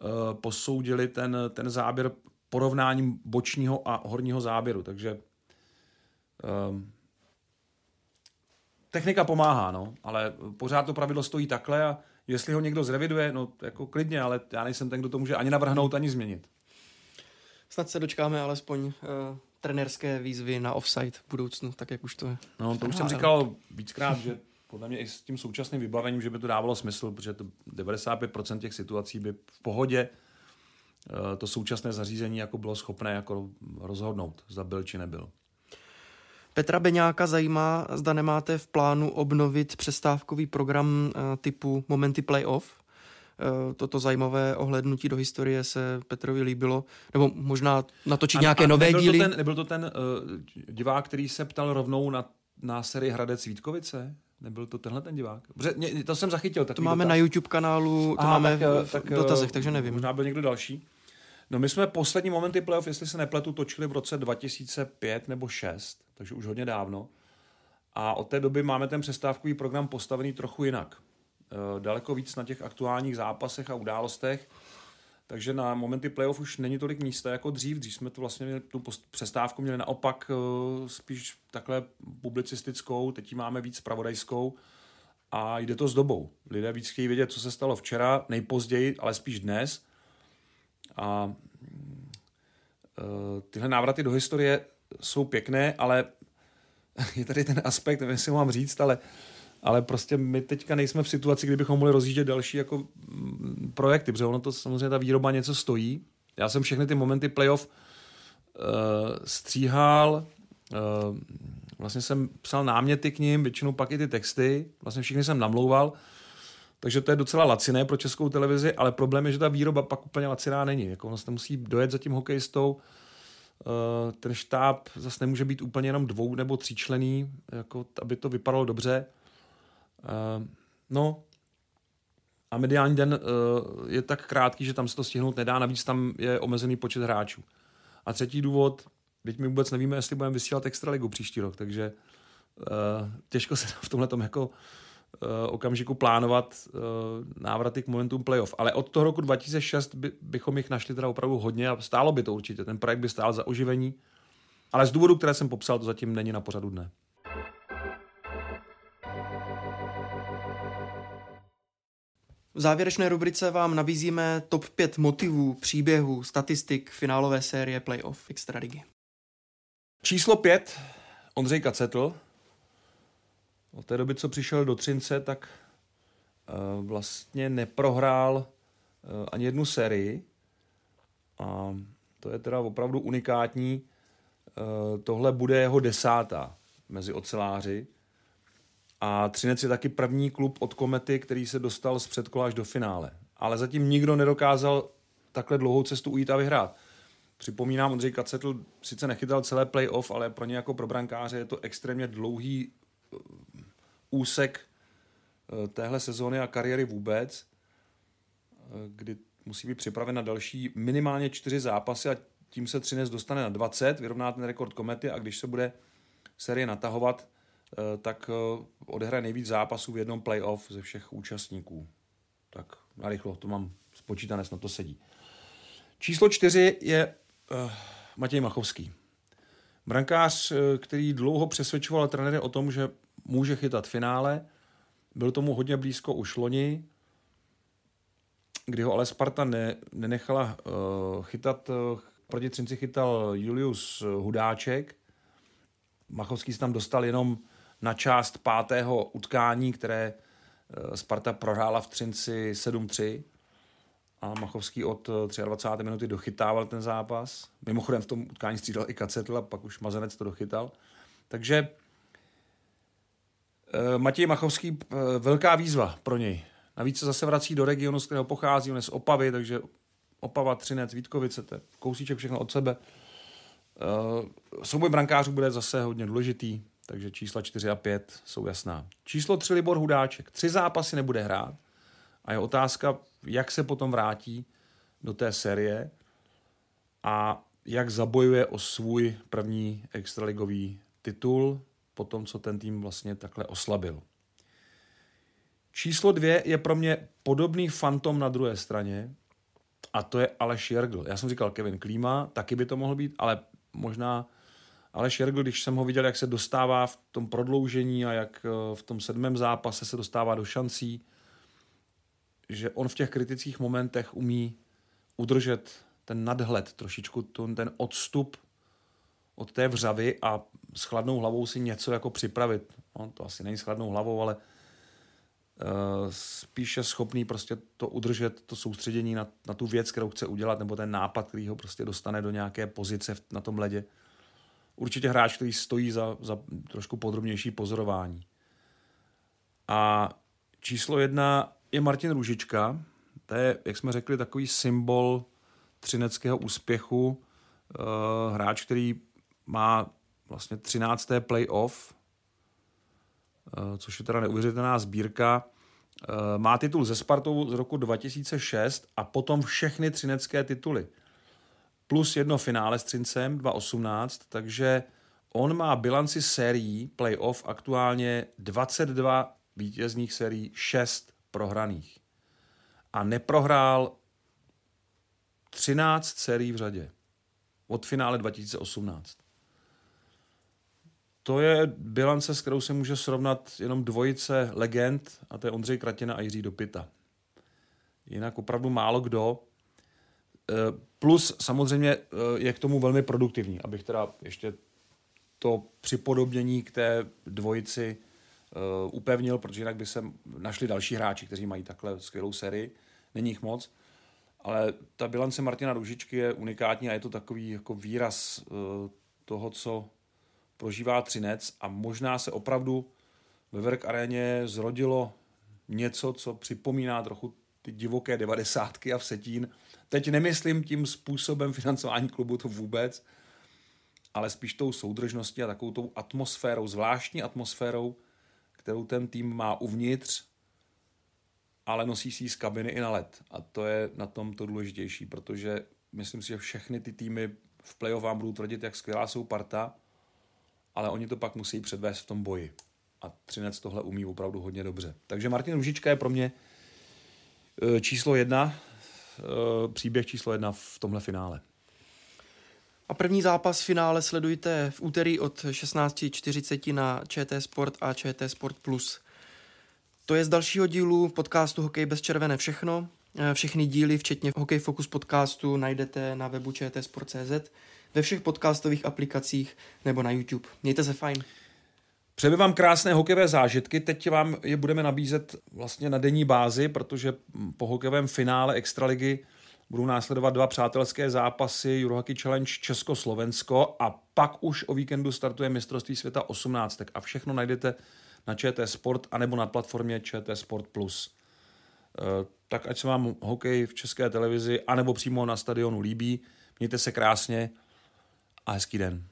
uh, posoudili ten, ten záběr porovnáním bočního a horního záběru, takže um, technika pomáhá, no, ale pořád to pravidlo stojí takhle a jestli ho někdo zreviduje, no jako klidně, ale já nejsem ten, kdo to může ani navrhnout, ani změnit. Snad se dočkáme alespoň uh, trenérské výzvy na offside v budoucnu, tak jak už to je. No, to už jsem říkal víckrát, že podle mě i s tím současným vybavením, že by to dávalo smysl, protože to 95% těch situací by v pohodě uh, to současné zařízení jako bylo schopné jako rozhodnout, zda byl či nebyl. Petra Beňáka zajímá, zda nemáte v plánu obnovit přestávkový program eh, typu Momenty Playoff. Eh, toto zajímavé ohlednutí do historie se Petrovi líbilo, nebo možná natočit a, nějaké a nové nebyl díly. To ten, nebyl to ten uh, divák, který se ptal rovnou na, na sérii Hradec Vítkovice? Nebyl to tenhle ten divák? Protože, mě, to jsem zachytil. To máme dotaz. na YouTube kanálu, to Aha, máme tak, v tak, dotazech, takže nevím. Možná byl někdo další. No my jsme poslední momenty playoff, jestli se nepletu, točili v roce 2005 nebo 6, takže už hodně dávno. A od té doby máme ten přestávkový program postavený trochu jinak. E, daleko víc na těch aktuálních zápasech a událostech. Takže na momenty playoff už není tolik místa jako dřív. Dřív jsme tu vlastně tu přestávku měli naopak e, spíš takhle publicistickou, teď ji máme víc pravodajskou a jde to s dobou. Lidé víc chtějí vědět, co se stalo včera, nejpozději, ale spíš dnes – a e, tyhle návraty do historie jsou pěkné, ale je tady ten aspekt, nevím, jestli mám říct, ale, ale prostě my teďka nejsme v situaci, kdybychom mohli rozjíždět další jako mm, projekty, protože ono to samozřejmě ta výroba něco stojí. Já jsem všechny ty momenty playoff uh, stříhal, uh, vlastně jsem psal náměty k ním, většinou pak i ty texty, vlastně všechny jsem namlouval, takže to je docela laciné pro českou televizi, ale problém je, že ta výroba pak úplně laciná není. Jako ono se musí dojet za tím hokejistou, eh, ten štáb zase nemůže být úplně jenom dvou nebo tříčlený, jako, aby to vypadalo dobře. Eh, no a mediální den eh, je tak krátký, že tam se to stihnout nedá, navíc tam je omezený počet hráčů. A třetí důvod, teď my vůbec nevíme, jestli budeme vysílat Extraligu příští rok, takže těžko se v tomhle tom jako okamžiku plánovat uh, návraty k momentům playoff. Ale od toho roku 2006 by, bychom jich našli teda opravdu hodně a stálo by to určitě. Ten projekt by stál za oživení. Ale z důvodu, které jsem popsal, to zatím není na pořadu dne. V závěrečné rubrice vám nabízíme top 5 motivů, příběhů, statistik finálové série playoff Extraligy. Číslo 5, Ondřej Kacetl, od té doby, co přišel do Třince, tak uh, vlastně neprohrál uh, ani jednu sérii. A to je teda opravdu unikátní. Uh, tohle bude jeho desátá mezi oceláři. A Třinec je taky první klub od Komety, který se dostal z předkola až do finále. Ale zatím nikdo nedokázal takhle dlouhou cestu ujít a vyhrát. Připomínám, Ondřej Kacetl sice nechytal celé playoff, ale pro ně jako pro brankáře je to extrémně dlouhý úsek eh, téhle sezóny a kariéry vůbec, eh, kdy musí být připraven na další minimálně čtyři zápasy a tím se Třinec dostane na 20, vyrovná ten rekord Komety a když se bude série natahovat, tak odehraje nejvíc zápasů v jednom playoff ze všech účastníků. Tak narychlo, to mám spočítané, na to sedí. Číslo čtyři je uh, Matěj Machovský. Brankář, který dlouho přesvědčoval trenéry o tom, že může chytat finále. Byl tomu hodně blízko už loni, kdy ho ale Sparta ne, nenechala uh, chytat, uh, proti Třinci chytal Julius Hudáček. Machovský se tam dostal jenom na část pátého utkání, které uh, Sparta prohrála v Třinci 7-3 a Machovský od 23. minuty dochytával ten zápas. Mimochodem v tom utkání střídal i Kacetl a pak už Mazanec to dochytal. Takže Matěj Machovský, velká výzva pro něj. Navíc se zase vrací do regionu, z kterého pochází, on je z Opavy, takže Opava, Třinec, Vítkovice, to je kousíček všechno od sebe. Uh, souboj brankářů bude zase hodně důležitý, takže čísla 4 a 5 jsou jasná. Číslo 3 Libor Hudáček. Tři zápasy nebude hrát a je otázka, jak se potom vrátí do té série a jak zabojuje o svůj první extraligový titul po tom, co ten tým vlastně takhle oslabil. Číslo dvě je pro mě podobný fantom na druhé straně a to je Aleš Jergl. Já jsem říkal Kevin Klíma, taky by to mohl být, ale možná Aleš Jergl, když jsem ho viděl, jak se dostává v tom prodloužení a jak eh, v tom sedmém zápase se dostává do šancí, že on v těch kritických momentech umí udržet ten nadhled, trošičku ten odstup od té vřavy a s chladnou hlavou si něco jako připravit. No, to asi není s chladnou hlavou, ale Eh, spíše schopný prostě to udržet, to soustředění na, na tu věc, kterou chce udělat, nebo ten nápad, který ho prostě dostane do nějaké pozice na tom ledě. Určitě hráč, který stojí za, za trošku podrobnější pozorování. A číslo jedna je Martin Růžička. To je, jak jsme řekli, takový symbol třineckého úspěchu. Uh, hráč, který má vlastně 13. playoff Eh, což je teda neuvěřitelná sbírka. Eh, má titul ze Spartou z roku 2006 a potom všechny třinecké tituly. Plus jedno finále s Třincem 2018, takže on má bilanci sérií playoff aktuálně 22 vítězných sérií, 6 prohraných. A neprohrál 13 sérií v řadě od finále 2018 to je bilance, s kterou se může srovnat jenom dvojice legend, a to je Ondřej Kratina a Jiří Dopita. Jinak opravdu málo kdo. E, plus samozřejmě e, je k tomu velmi produktivní, abych teda ještě to připodobnění k té dvojici e, upevnil, protože jinak by se našli další hráči, kteří mají takhle skvělou sérii. Není jich moc. Ale ta bilance Martina Ružičky je unikátní a je to takový jako výraz toho, co prožívá Třinec a možná se opravdu ve Verk aréně zrodilo něco, co připomíná trochu ty divoké devadesátky a Vsetín. Teď nemyslím tím způsobem financování klubu to vůbec, ale spíš tou soudržností a takovou tou atmosférou, zvláštní atmosférou, kterou ten tým má uvnitř, ale nosí si z kabiny i na let. A to je na tom to důležitější, protože myslím si, že všechny ty týmy v playoff vám budou tvrdit, jak skvělá jsou parta, ale oni to pak musí předvést v tom boji. A Třinec tohle umí opravdu hodně dobře. Takže Martin Ružička je pro mě e, číslo jedna, e, příběh číslo jedna v tomhle finále. A první zápas v finále sledujte v úterý od 16.40 na ČT Sport a ČT Sport+. Plus. To je z dalšího dílu podcastu Hokej bez červené všechno. E, všechny díly, včetně Hokej Focus podcastu, najdete na webu čtsport.cz ve všech podcastových aplikacích nebo na YouTube. Mějte se fajn. Přejeme vám krásné hokejové zážitky. Teď vám je budeme nabízet vlastně na denní bázi, protože po hokejovém finále Extraligy budou následovat dva přátelské zápasy Eurohockey Challenge Česko-Slovensko a pak už o víkendu startuje mistrovství světa 18. A všechno najdete na ČT Sport anebo na platformě ČT Sport+. Plus. E, tak ať se vám hokej v české televizi anebo přímo na stadionu líbí. Mějte se krásně a hezký den.